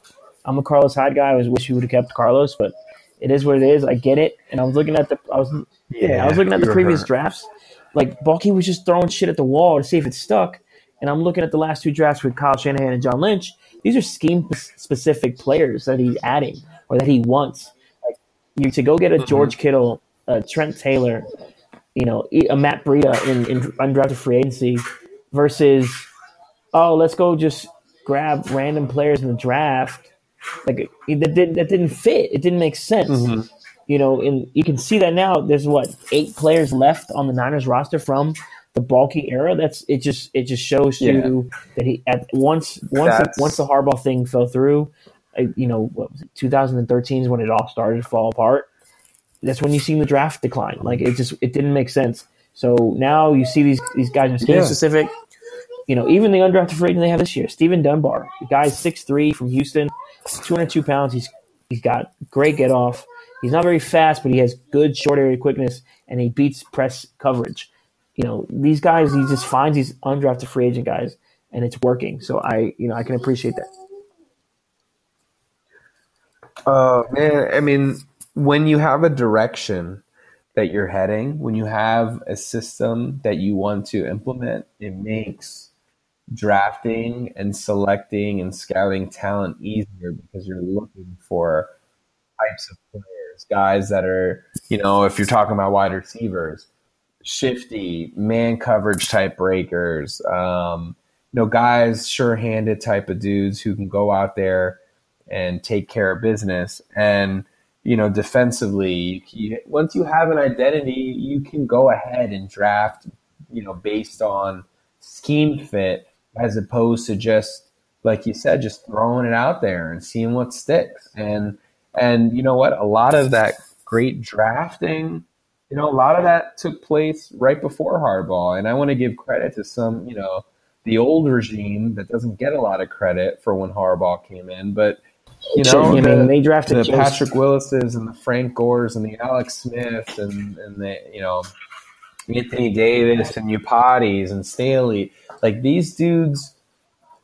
Speaker 1: I'm a Carlos Hyde guy. I wish we would have kept Carlos, but it is what it is. I get it. And I was looking at the I was yeah, yeah I was looking at the previous hurt. drafts. Like Baalke was just throwing shit at the wall to see if it stuck. And I'm looking at the last two drafts with Kyle Shanahan and John Lynch. These are scheme specific players that he's adding or that he wants. Like you to go get a mm-hmm. George Kittle, a Trent Taylor, you know, a Matt Breida in, in undrafted free agency versus oh, let's go just grab random players in the draft like that didn't that didn't fit. It didn't make sense. Mm-hmm. You know, and you can see that now. There's what eight players left on the Niners roster from the Baalke era. That's it. Just it just shows yeah. you that he at once once the, once the Harbaugh thing fell through. You know, what was it, 2013 is when it all started to fall apart. That's when you see the draft decline. Like it just it didn't make sense. So now you see these these guys are scheme yeah. specific. You know, even the undrafted free agent they have this year, Steven Dunbar, the guy's six three from Houston 202 pounds. He's he's got great get off. He's not very fast, but he has good short area quickness, and he beats press coverage. You know, these guys, he just finds these undrafted free agent guys, and it's working. So I, you know, I can appreciate that.
Speaker 2: Uh, man, I mean, when you have a direction that you're heading, when you have a system that you want to implement, it makes drafting and selecting and scouting talent easier because you're looking for types of players, guys that are, you know, if you're talking about wide receivers, shifty, man coverage type breakers, um, you know, guys, sure handed type of dudes who can go out there and take care of business. And, you know, defensively, you, once you have an identity, you can go ahead and draft, you know, based on scheme fit as opposed to just like you said, just throwing it out there and seeing what sticks. And and you know what? A lot of that great drafting, you know, a lot of that took place right before Harbaugh. And I want to give credit to some, you know, the old regime that doesn't get a lot of credit for when Harbaugh came in, but you know,
Speaker 1: I
Speaker 2: the,
Speaker 1: mean, they drafted
Speaker 2: the
Speaker 1: Joe-
Speaker 2: Patrick Willis's and the Frank Gores and the Alex Smiths and and the you know Anthony Davis and Iupatis and Staley, like these dudes,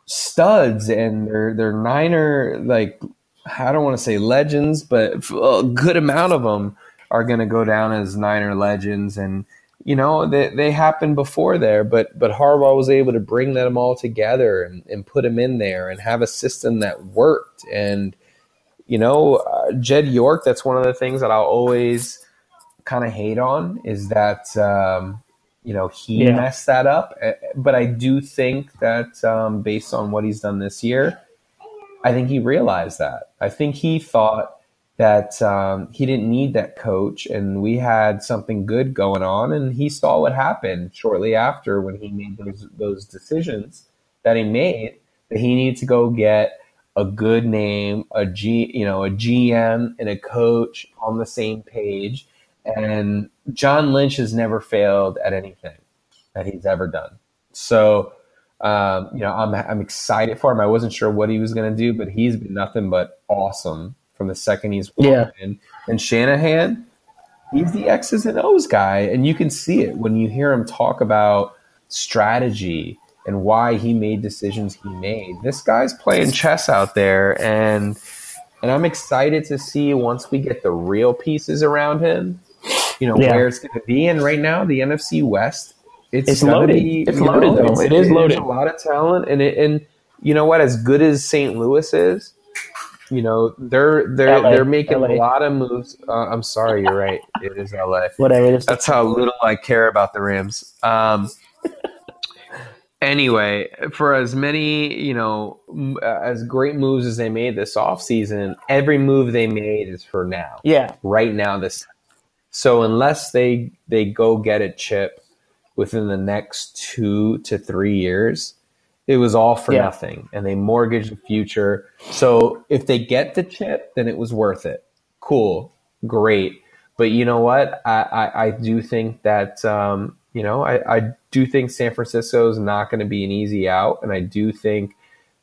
Speaker 2: studs, and they're they're Niner like I don't want to say legends, but a good amount of them are going to go down as Niner legends, and you know they they happened before there, but but Harbaugh was able to bring them all together and, and put them in there and have a system that worked, and you know uh, Jed York, that's one of the things that I'll always kind of hate on is that um, you know he
Speaker 1: Yeah.
Speaker 2: messed that up, Uh, but I do think that um, based on what he's done this year, I think he realized that. I think he thought that um, he didn't need that coach, and we had something good going on, and he saw what happened shortly after when he made those those decisions that he made that he needed to go get a good name, a G, you know, a GM and a coach on the same page. And John Lynch has never failed at anything that he's ever done. So, um, you know, I'm I'm excited for him. I wasn't sure what he was going to do, but he's been nothing but awesome from the second he's
Speaker 1: Yeah.
Speaker 2: in. And Shanahan, he's the X's and O's guy, and you can see it when you hear him talk about strategy and why he made decisions he made. This guy's playing chess out there, and and I'm excited to see once we get the real pieces around him. You know
Speaker 1: Yeah.
Speaker 2: where it's going to be, and right now the NFC West, it's,
Speaker 1: It's loaded.
Speaker 2: Be,
Speaker 1: It's
Speaker 2: you know,
Speaker 1: loaded, though.
Speaker 2: it's-
Speaker 1: It is loaded.
Speaker 2: A lot of talent, and it, and you know what? As good as St. Louis is, you know they're they're
Speaker 1: LA.
Speaker 2: they're making
Speaker 1: LA.
Speaker 2: a lot of moves. Uh, I'm sorry, you're right. It is LA.
Speaker 1: whatever.
Speaker 2: That's how little I care about the Rams. Um, anyway, for as many, you know, m- uh, as great moves as they made this offseason, every move they made is for now.
Speaker 1: yeah,
Speaker 2: Right now this so unless they they go get a chip within the next 2 to 3 years, it was all for
Speaker 1: Yeah.
Speaker 2: nothing and they mortgaged the future. So if they get the chip, then it was worth it. Cool. Great. But you know what? I, I, I do think that, um, you know, I, I do think San Francisco is not going to be an easy out. And I do think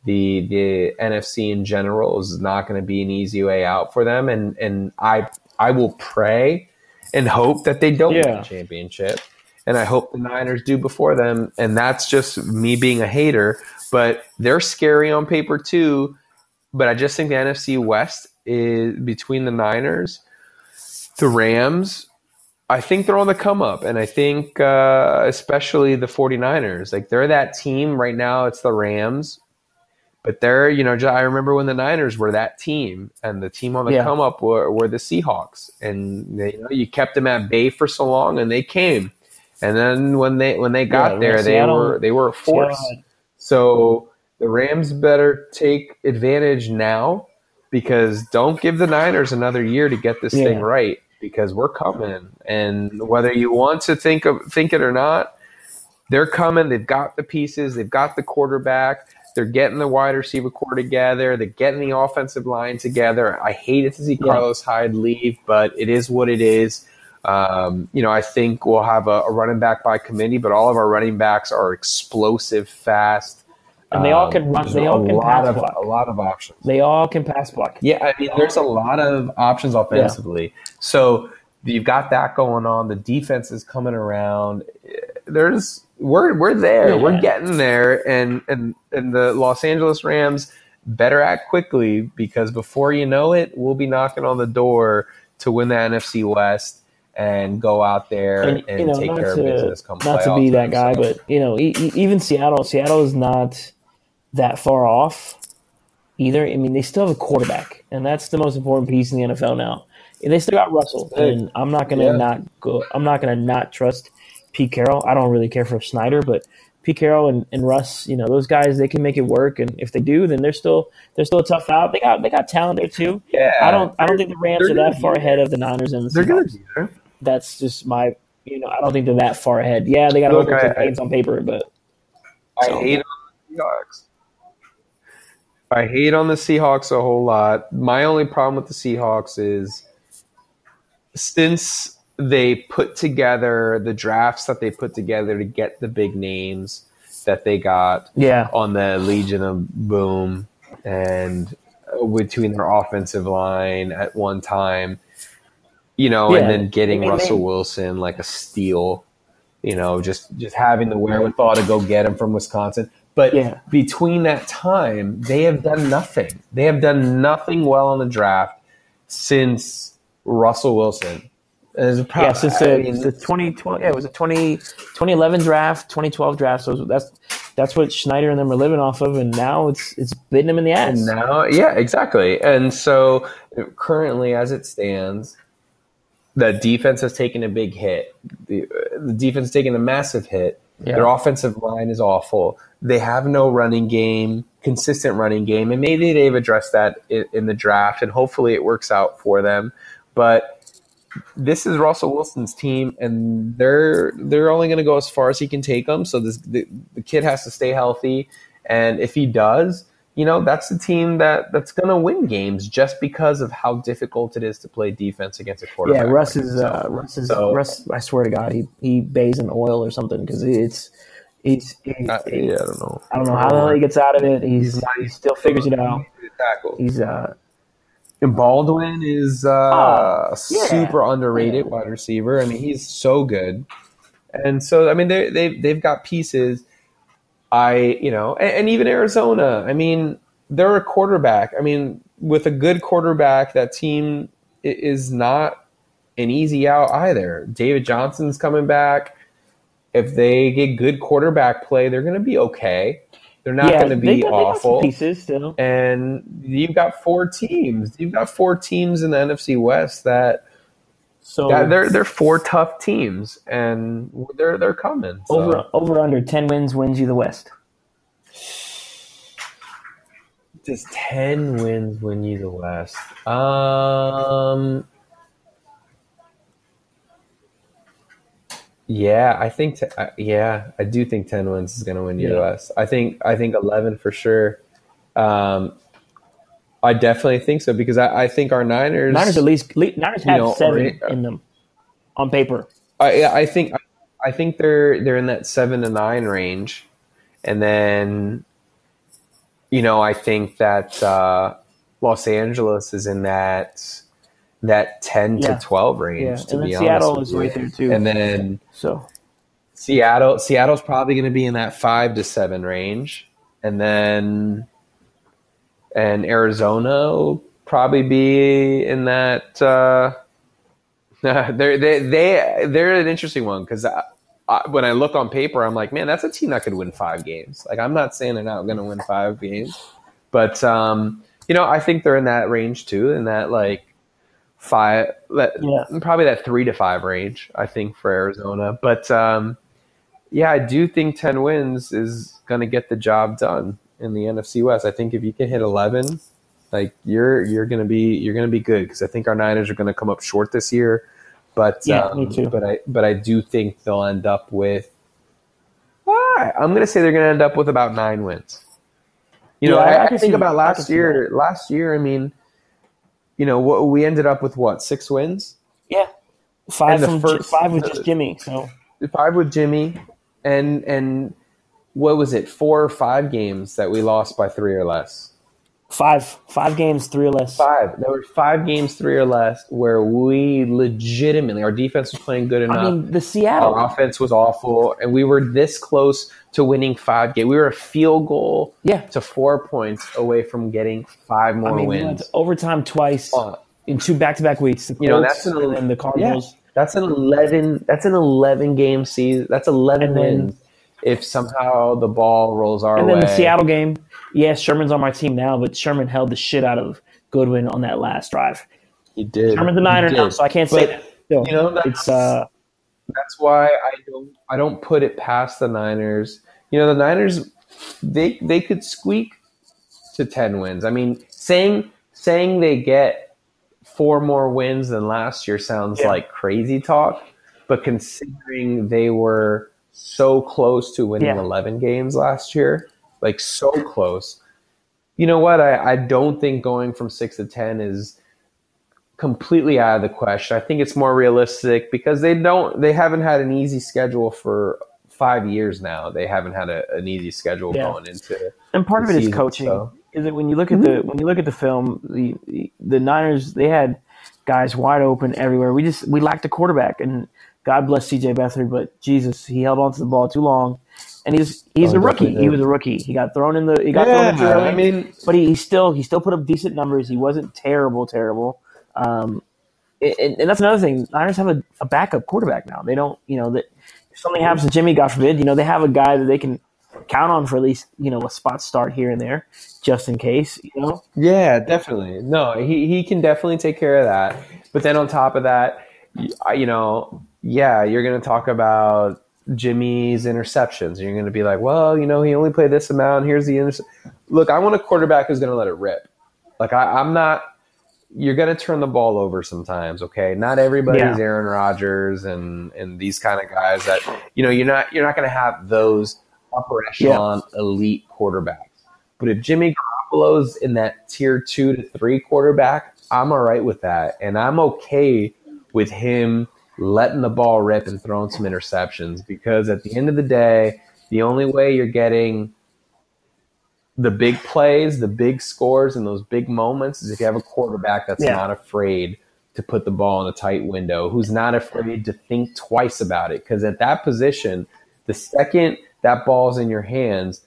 Speaker 2: the, the NFC in general is not going to be an easy way out for them. And, and I, I will pray and hope that they don't win the championship. And I hope the Niners do before them. And that's just me being a hater. But they're scary on paper too. But I just think the NFC West is between the Niners, the Rams. I think they're on the come up. And I think, uh, especially the 49ers, like they're that team right now. It's the Rams. But they're, you know, I remember when the Niners were that team, and the team on the
Speaker 1: Yeah.
Speaker 2: come up were, were the Seahawks, and they, you know, you kept them at bay for so long, and they came, and then when they when they got
Speaker 1: Yeah,
Speaker 2: there, they were they were a force.
Speaker 1: Seattle-
Speaker 2: So the Rams better take advantage now, because don't give the Niners another year to get this
Speaker 1: Yeah.
Speaker 2: thing right, because we're coming, and whether you want to think of think it or not, they're coming. They've got the pieces. They've got the quarterback. They're getting the wide receiver core together. They're getting the offensive line together. I hated to see. Carlos Hyde leave, but it is what it is. Um, you know, I think we'll have a, a running back by committee, but all of our running backs are explosive, fast,
Speaker 1: And they all
Speaker 2: Um,
Speaker 1: can run-
Speaker 2: there's
Speaker 1: they all can pass
Speaker 2: of
Speaker 1: block.
Speaker 2: a lot of options.
Speaker 1: They all can pass block.
Speaker 2: Yeah, I mean, there's a lot of options offensively. So you've got that going on. The defense is coming around. There's we're we're there.
Speaker 1: Yeah.
Speaker 2: We're getting there, and and and the Los Angeles Rams better act quickly because before you know it, we'll be knocking on the door to win the NFC West. And go out there and,
Speaker 1: And, you know,
Speaker 2: take care
Speaker 1: to,
Speaker 2: of business. Come
Speaker 1: not to be that guy, but you know, e- even Seattle, Seattle is not that far off either. I mean, they still have a quarterback, and that's the most important piece in the NFL now. And they still got Russell, and I'm not gonna
Speaker 2: Yeah.
Speaker 1: not go. I'm not gonna not trust Pete Carroll. I don't really care for Schneider, but Pete Carroll and, and Russ, you know, those guys they can make it work, and if they do, then they're still they're still a tough out. They got they got talent there too.
Speaker 2: yeah,
Speaker 1: I don't I don't think the Rams
Speaker 2: they're
Speaker 1: that far ahead of the Niners and the
Speaker 2: They're gonna be there.
Speaker 1: That's just my you know I don't think they're that far ahead. Yeah, they got a
Speaker 2: Look,
Speaker 1: whole of things on paper, but
Speaker 2: I
Speaker 1: So-
Speaker 2: hate on the Seahawks. I hate on the Seahawks a whole lot. My only problem with the Seahawks is since they put together the drafts that they put together to get the big names that they got
Speaker 1: yeah,
Speaker 2: on the Legion of Boom and uh, between their offensive line at one time, you know,
Speaker 1: Yeah.
Speaker 2: and then getting
Speaker 1: I mean,
Speaker 2: Russell Wilson like a steal, you know, just just having the wherewithal to go get him from Wisconsin. But
Speaker 1: Yeah.
Speaker 2: between that time, they have done nothing. They have done nothing well in the draft since Russell Wilson. As a pro-
Speaker 1: yeah. Since
Speaker 2: I
Speaker 1: the,
Speaker 2: mean,
Speaker 1: the 2012, yeah, it was a 20, 2011 draft, 2012 draft. So that's that's what Schneider and them are living off of, and now it's it's biting them in the ass.
Speaker 2: And now, yeah, exactly. And so currently, as it stands, the defense has taken a big hit. The, uh, the defense has taken a massive hit.
Speaker 1: Yeah.
Speaker 2: Their offensive line is awful. They have no running game, consistent running game, and maybe they've addressed that in, in the draft, and hopefully it works out for them. But this is Russell Wilson's team, and they're they're only going to go as far as he can take them. So this the, the kid has to stay healthy, and if he does, you know that's the team that that's going to win games just because of how difficult it is to play defense against a quarterback.
Speaker 1: yeah.
Speaker 2: Russ
Speaker 1: is uh, Russ is
Speaker 2: So-
Speaker 1: Russ. I swear to God, he he bathes in oil or something because it's he's, he's
Speaker 2: Uh, yeah, I don't know.
Speaker 1: I don't know how the hell he gets out of it. He's he still figures it out. He's uh
Speaker 2: And Baldwin is uh, a
Speaker 1: yeah.
Speaker 2: super underrated wide receiver. I mean, he's so good. And so, I mean, they they they've got pieces. I you know, and, and even Arizona. I mean, they're a quarterback. I mean, with a good quarterback, that team is not an easy out either. David Johnson's coming back. If they get good quarterback play, they're going to be okay. They're not
Speaker 1: yeah,
Speaker 2: going to be
Speaker 1: got- they got some
Speaker 2: awful
Speaker 1: pieces still.
Speaker 2: and you've got four teams. You've got four teams in the NFC West that,
Speaker 1: So
Speaker 2: that they're they're four tough teams, and they're they're coming. So.
Speaker 1: over over under ten wins wins you the West.
Speaker 2: Does ten wins win you the West? Um, yeah, I think. T- uh, yeah, I do think ten wins is going to win you the West. I think. I think eleven for sure. Um, I definitely think so because I, I think our Niners.
Speaker 1: Niners at least le- Niners have
Speaker 2: know,
Speaker 1: seven in them on paper.
Speaker 2: I, I think I think they're they're in that seven to nine range, and then, you know, I think that uh, Los Angeles is in that that ten
Speaker 1: Yeah.
Speaker 2: to twelve range.
Speaker 1: Yeah,
Speaker 2: To
Speaker 1: and
Speaker 2: be
Speaker 1: then Seattle
Speaker 2: honest
Speaker 1: is right there too.
Speaker 2: and then
Speaker 1: So
Speaker 2: Seattle Seattle's probably going to be in that five to seven range, and then and Arizona will probably be in that. Uh, they're they they they're an interesting one because when I look on paper, I'm like, man, that's a team that could win five games. Like, I'm not saying they're not going to win five games, but um, you know, I think they're in that range too, in that like five, that,
Speaker 1: Yeah.
Speaker 2: probably that three to five range. I think for Arizona, but um, yeah, I do think ten wins is going to get the job done in the NFC West. I think if you can hit eleven, like you're you're going to be you're to be good because I think our Niners are going to come up short this year. But
Speaker 1: Yeah,
Speaker 2: um,
Speaker 1: me too.
Speaker 2: But I but I do think they'll end up with. Ah, I'm going to say they're going to end up with about nine wins. You know,
Speaker 1: Yeah, I-
Speaker 2: I,
Speaker 1: I
Speaker 2: I think about last year. Last year, I mean, you know, what we ended up with what six wins,
Speaker 1: yeah, five from
Speaker 2: first-
Speaker 1: five with just Jimmy. So
Speaker 2: five with Jimmy, and and what was it, four or five games that we lost by three or less.
Speaker 1: five five games, three or less.
Speaker 2: Five. There were five games, three or less, where we legitimately our defense was playing good enough.
Speaker 1: I mean, the Seattle.
Speaker 2: our offense was awful, and we were this close to winning five games. We were a field goal
Speaker 1: Yeah.
Speaker 2: to four points away from getting five more
Speaker 1: I mean,
Speaker 2: wins.
Speaker 1: to overtime twice
Speaker 2: Uh,
Speaker 1: in two back-to-back weeks.
Speaker 2: You know, that's an-
Speaker 1: and the Cardinals.
Speaker 2: That's an eleven. That's an eleven game season. That's eleven
Speaker 1: then-
Speaker 2: wins. If somehow the ball rolls our
Speaker 1: And
Speaker 2: way, And
Speaker 1: then the Seattle game, yes, Sherman's on my team now, but Sherman held the shit out of Goodwin on that last drive.
Speaker 2: he did.
Speaker 1: Sherman's a
Speaker 2: He
Speaker 1: Niner now, so I can't say
Speaker 2: But,
Speaker 1: that. Still,
Speaker 2: You know, that's,
Speaker 1: it's uh,
Speaker 2: that's why I don't. I don't put it past the Niners. You know, the Niners, they they could squeak to ten wins. I mean, saying saying they get four more wins than last year sounds
Speaker 1: Yeah.
Speaker 2: like crazy talk, but considering they were so close to winning
Speaker 1: Yeah.
Speaker 2: 11 games last year, like so close. You know what? I, I don't think going from six to 10 is completely out of the question. I think it's more realistic because they don't, they haven't had an easy schedule for five years now. They haven't had a, an easy schedule
Speaker 1: Yeah.
Speaker 2: going into
Speaker 1: and part of it is
Speaker 2: season,
Speaker 1: coaching.
Speaker 2: so-
Speaker 1: Is that when you look at the when you look at the film, the, the the Niners they had guys wide open everywhere. We just we lacked a quarterback, and God bless C.J. Beathard, but Jesus, he held onto the ball too long, and he's he's
Speaker 2: Oh,
Speaker 1: a rookie. He was a rookie. He got thrown in the he got thrown in the
Speaker 2: Yeah,
Speaker 1: early,
Speaker 2: I mean,
Speaker 1: but he, he still he still put up decent numbers. He wasn't terrible, terrible. Um, and, and that's another thing. Niners have a, a backup quarterback now. They don't, you know, that if something happens to Jimmy, God forbid, you know, they have a guy that they can count on for at least you know a spot start here and there, just in case. You know,
Speaker 2: Yeah, definitely. No, he, he can definitely take care of that. But then on top of that, you know, yeah, you're going to talk about Jimmy's interceptions. You're going to be like, well, you know, he only played this amount. Here's the inter- look. I want a quarterback who's going to let it rip. Like I, I'm not. You're going to turn the ball over sometimes. Okay, not everybody's
Speaker 1: Yeah.
Speaker 2: Aaron Rodgers and and these kind of guys that you know you're not you're not going to have those upper echelon elite quarterbacks. But if Jimmy Garoppolo's in that tier two to three quarterback, I'm all right with that. And I'm okay with him letting the ball rip and throwing some interceptions because at the end of the day, the only way you're getting the big plays, the big scores, and those big moments is if you have a quarterback that's
Speaker 1: Yeah.
Speaker 2: not afraid to put the ball in a tight window, who's not afraid to think twice about it. Because at that position, the second that ball's in your hands,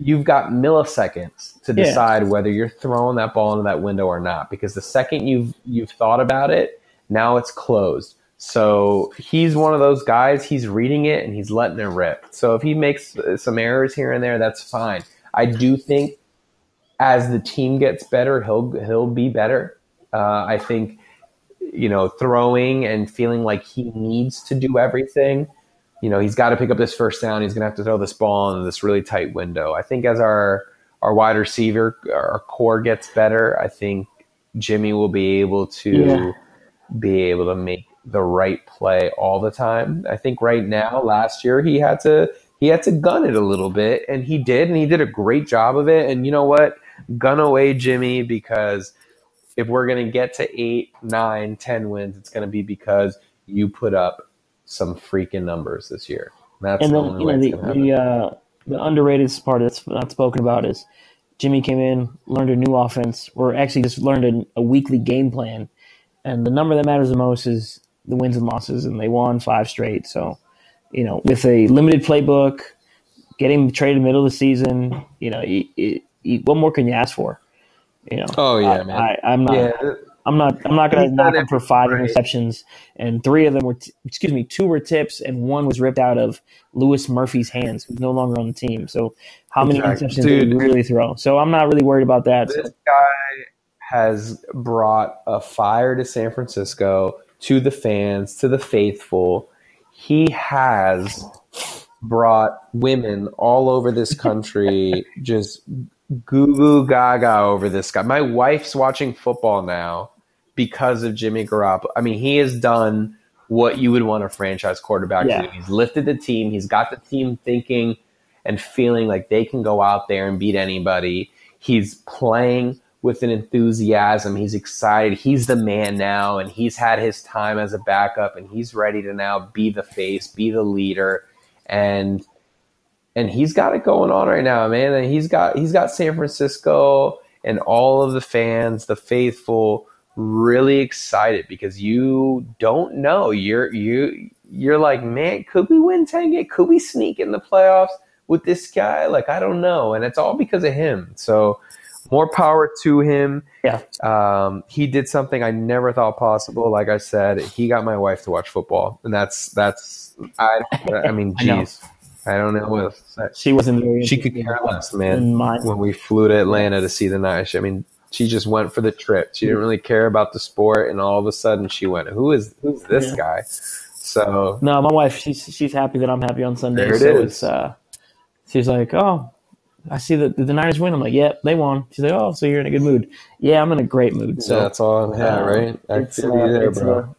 Speaker 2: you've got milliseconds to
Speaker 1: Yeah.
Speaker 2: decide whether you're throwing that ball into that window or not. Because the second you've you've thought about it, now it's closed. So he's one of those guys. He's reading it and he's letting it rip. So if he makes some errors here and there, that's fine. I do think as the team gets better, he'll he'll be better. Uh, I think you know throwing and feeling like he needs to do everything. You know he's got to pick up this first down. He's going to have to throw this ball in this really tight window. I think as our our wide receiver, our core gets better, I think Jimmy will be able to
Speaker 1: Yeah.
Speaker 2: be able to make the right play all the time. I think right now, last year he had to he had to gun it a little bit, and he did, and he did a great job of it. And you know what? Gun away, Jimmy, because if we're gonna get to eight, nine, ten wins, it's gonna be because you put up some freaking numbers this year. That's
Speaker 1: and
Speaker 2: the
Speaker 1: then
Speaker 2: only
Speaker 1: you know the the, uh, the underrated part that's not spoken about is Jimmy came in, learned a new offense, or actually just learned a, a weekly game plan, and the number that matters the most is the wins and losses, and they won five straight. So, you know, with a limited playbook, getting traded middle of the season, you know, what more can you ask for? You know,
Speaker 2: Oh, yeah,
Speaker 1: I,
Speaker 2: man.
Speaker 1: I, I'm not.
Speaker 2: yeah,
Speaker 1: I'm not. I'm not going to knock him for five
Speaker 2: right.
Speaker 1: interceptions, and three of them were. T- excuse me, two were tips, and one was ripped out of Louis Murphy's hands, who's no longer on the team. So, how many
Speaker 2: Exactly.
Speaker 1: interceptions did he really throw? So, I'm not really worried about that. So,
Speaker 2: this guy has brought a fire to San Francisco, to the fans, to the faithful. He has brought women all over this country just goo goo gaga over this guy. My wife's watching football now because of Jimmy Garoppolo. I mean, he has done what you would want a franchise quarterback
Speaker 1: Yeah.
Speaker 2: to do. He's lifted the team. He's got the team thinking and feeling like they can go out there and beat anybody. He's playing with an enthusiasm. He's excited. He's the man now, and he's had his time as a backup, and he's ready to now be the face, be the leader, and and he's got it going on right now, man. And he's got he's got San Francisco and all of the fans, the faithful, really excited because you don't know. You're you you're like, man, could we win ten games? Could we sneak in the playoffs with this guy? Like, I don't know, and it's all because of him. So more power to him.
Speaker 1: Yeah.
Speaker 2: Um, he did something I never thought possible. Like I said, he got my wife to watch football, and that's that's I. I mean,
Speaker 1: I
Speaker 2: geez, I, don't know what. to.
Speaker 1: She wasn't very.
Speaker 2: She could care less, man. When we flew to Atlanta to see the night, I mean, she just went for the trip. She didn't really care about the sport, and all of a sudden, she went, "Who is who's this
Speaker 1: Yeah.
Speaker 2: guy?" So
Speaker 1: No, my wife, she's she's happy that I'm happy on Sunday.
Speaker 2: There it
Speaker 1: so
Speaker 2: is.
Speaker 1: It's, uh, she's like, oh, I see that the Niners win. I'm like, yep, they won. She's like, oh, so you're in a good mood. Yeah, I'm in a great mood. So
Speaker 2: that's all I'm at,
Speaker 1: uh,
Speaker 2: right?
Speaker 1: It's, uh,
Speaker 2: there,
Speaker 1: it's
Speaker 2: bro.
Speaker 1: A,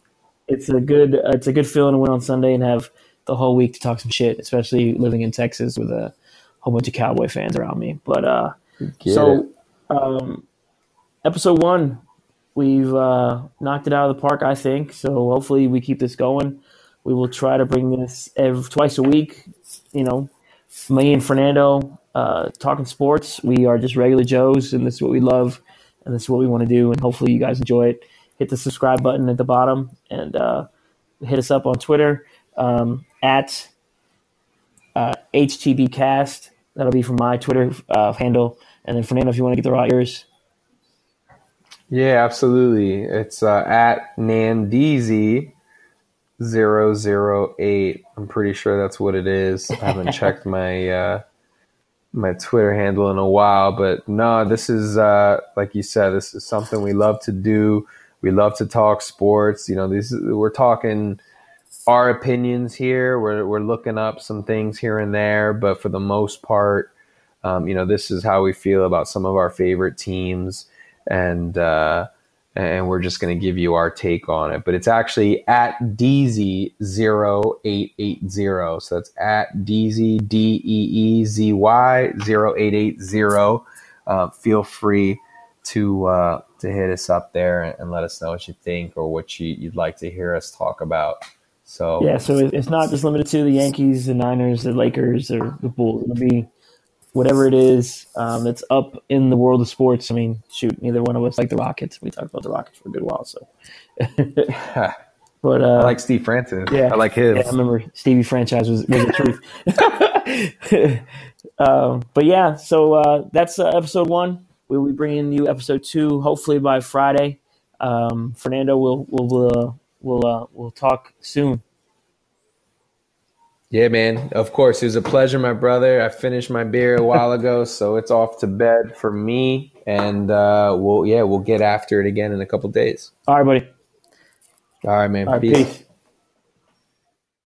Speaker 1: it's a good uh, it's a good feeling to win on Sunday and have the whole week to talk some shit, especially living in Texas with a whole bunch of Cowboy fans around me. But uh,
Speaker 2: Get
Speaker 1: so, um, episode one, we've uh, knocked it out of the park, I think. So hopefully we keep this going. We will try to bring this every, twice a week. You know, me and Fernando uh, talking sports. We are just regular Joes, and this is what we love, and this is what we want to do. And hopefully you guys enjoy it. Hit the subscribe button at the bottom, and uh, hit us up on Twitter um, at uh, HTBcast. That'll be from my Twitter uh, handle. And then Fernando, if you want to get the right yours.
Speaker 2: Yeah, absolutely. It's uh, at Nandeezy 008. I'm pretty sure that's what it is. I haven't checked my uh, my Twitter handle in a while, but no, this is uh, like you said, this is something we love to do. We love to talk sports. You know, this is, we're talking our opinions here. We're we're looking up some things here and there, but for the most part, um, you know, this is how we feel about some of our favorite teams, and uh, and we're just going to give you our take on it. But it's actually at DZ0880. So that's at DZ D E E Z Y 0880. Uh, feel free to uh, to hit us up there and, and let us know what you think or what you, you'd like to hear us talk about. So
Speaker 1: Yeah, so it's not just limited to the Yankees, the Niners, the Lakers, or the Bulls. It'll be whatever it is um, that's up in the world of sports. I mean, shoot, neither one of us like the Rockets. We talked about the Rockets for a good while, so. But uh,
Speaker 2: like Steve Francis.
Speaker 1: Yeah.
Speaker 2: I like his.
Speaker 1: Yeah, I remember Stevie franchise was, was the truth. um, but yeah, so uh, that's uh, episode one. We'll be bringing you episode two hopefully by Friday. Um, Fernando will will will uh, will uh, will talk soon.
Speaker 2: Yeah, man. Of course, it was a pleasure, my brother. I finished my beer a while ago, so it's off to bed for me. And uh, we'll yeah, we'll get after it again in a couple days.
Speaker 1: All right, buddy.
Speaker 2: All right, man.
Speaker 1: All right,
Speaker 2: peace.
Speaker 1: peace.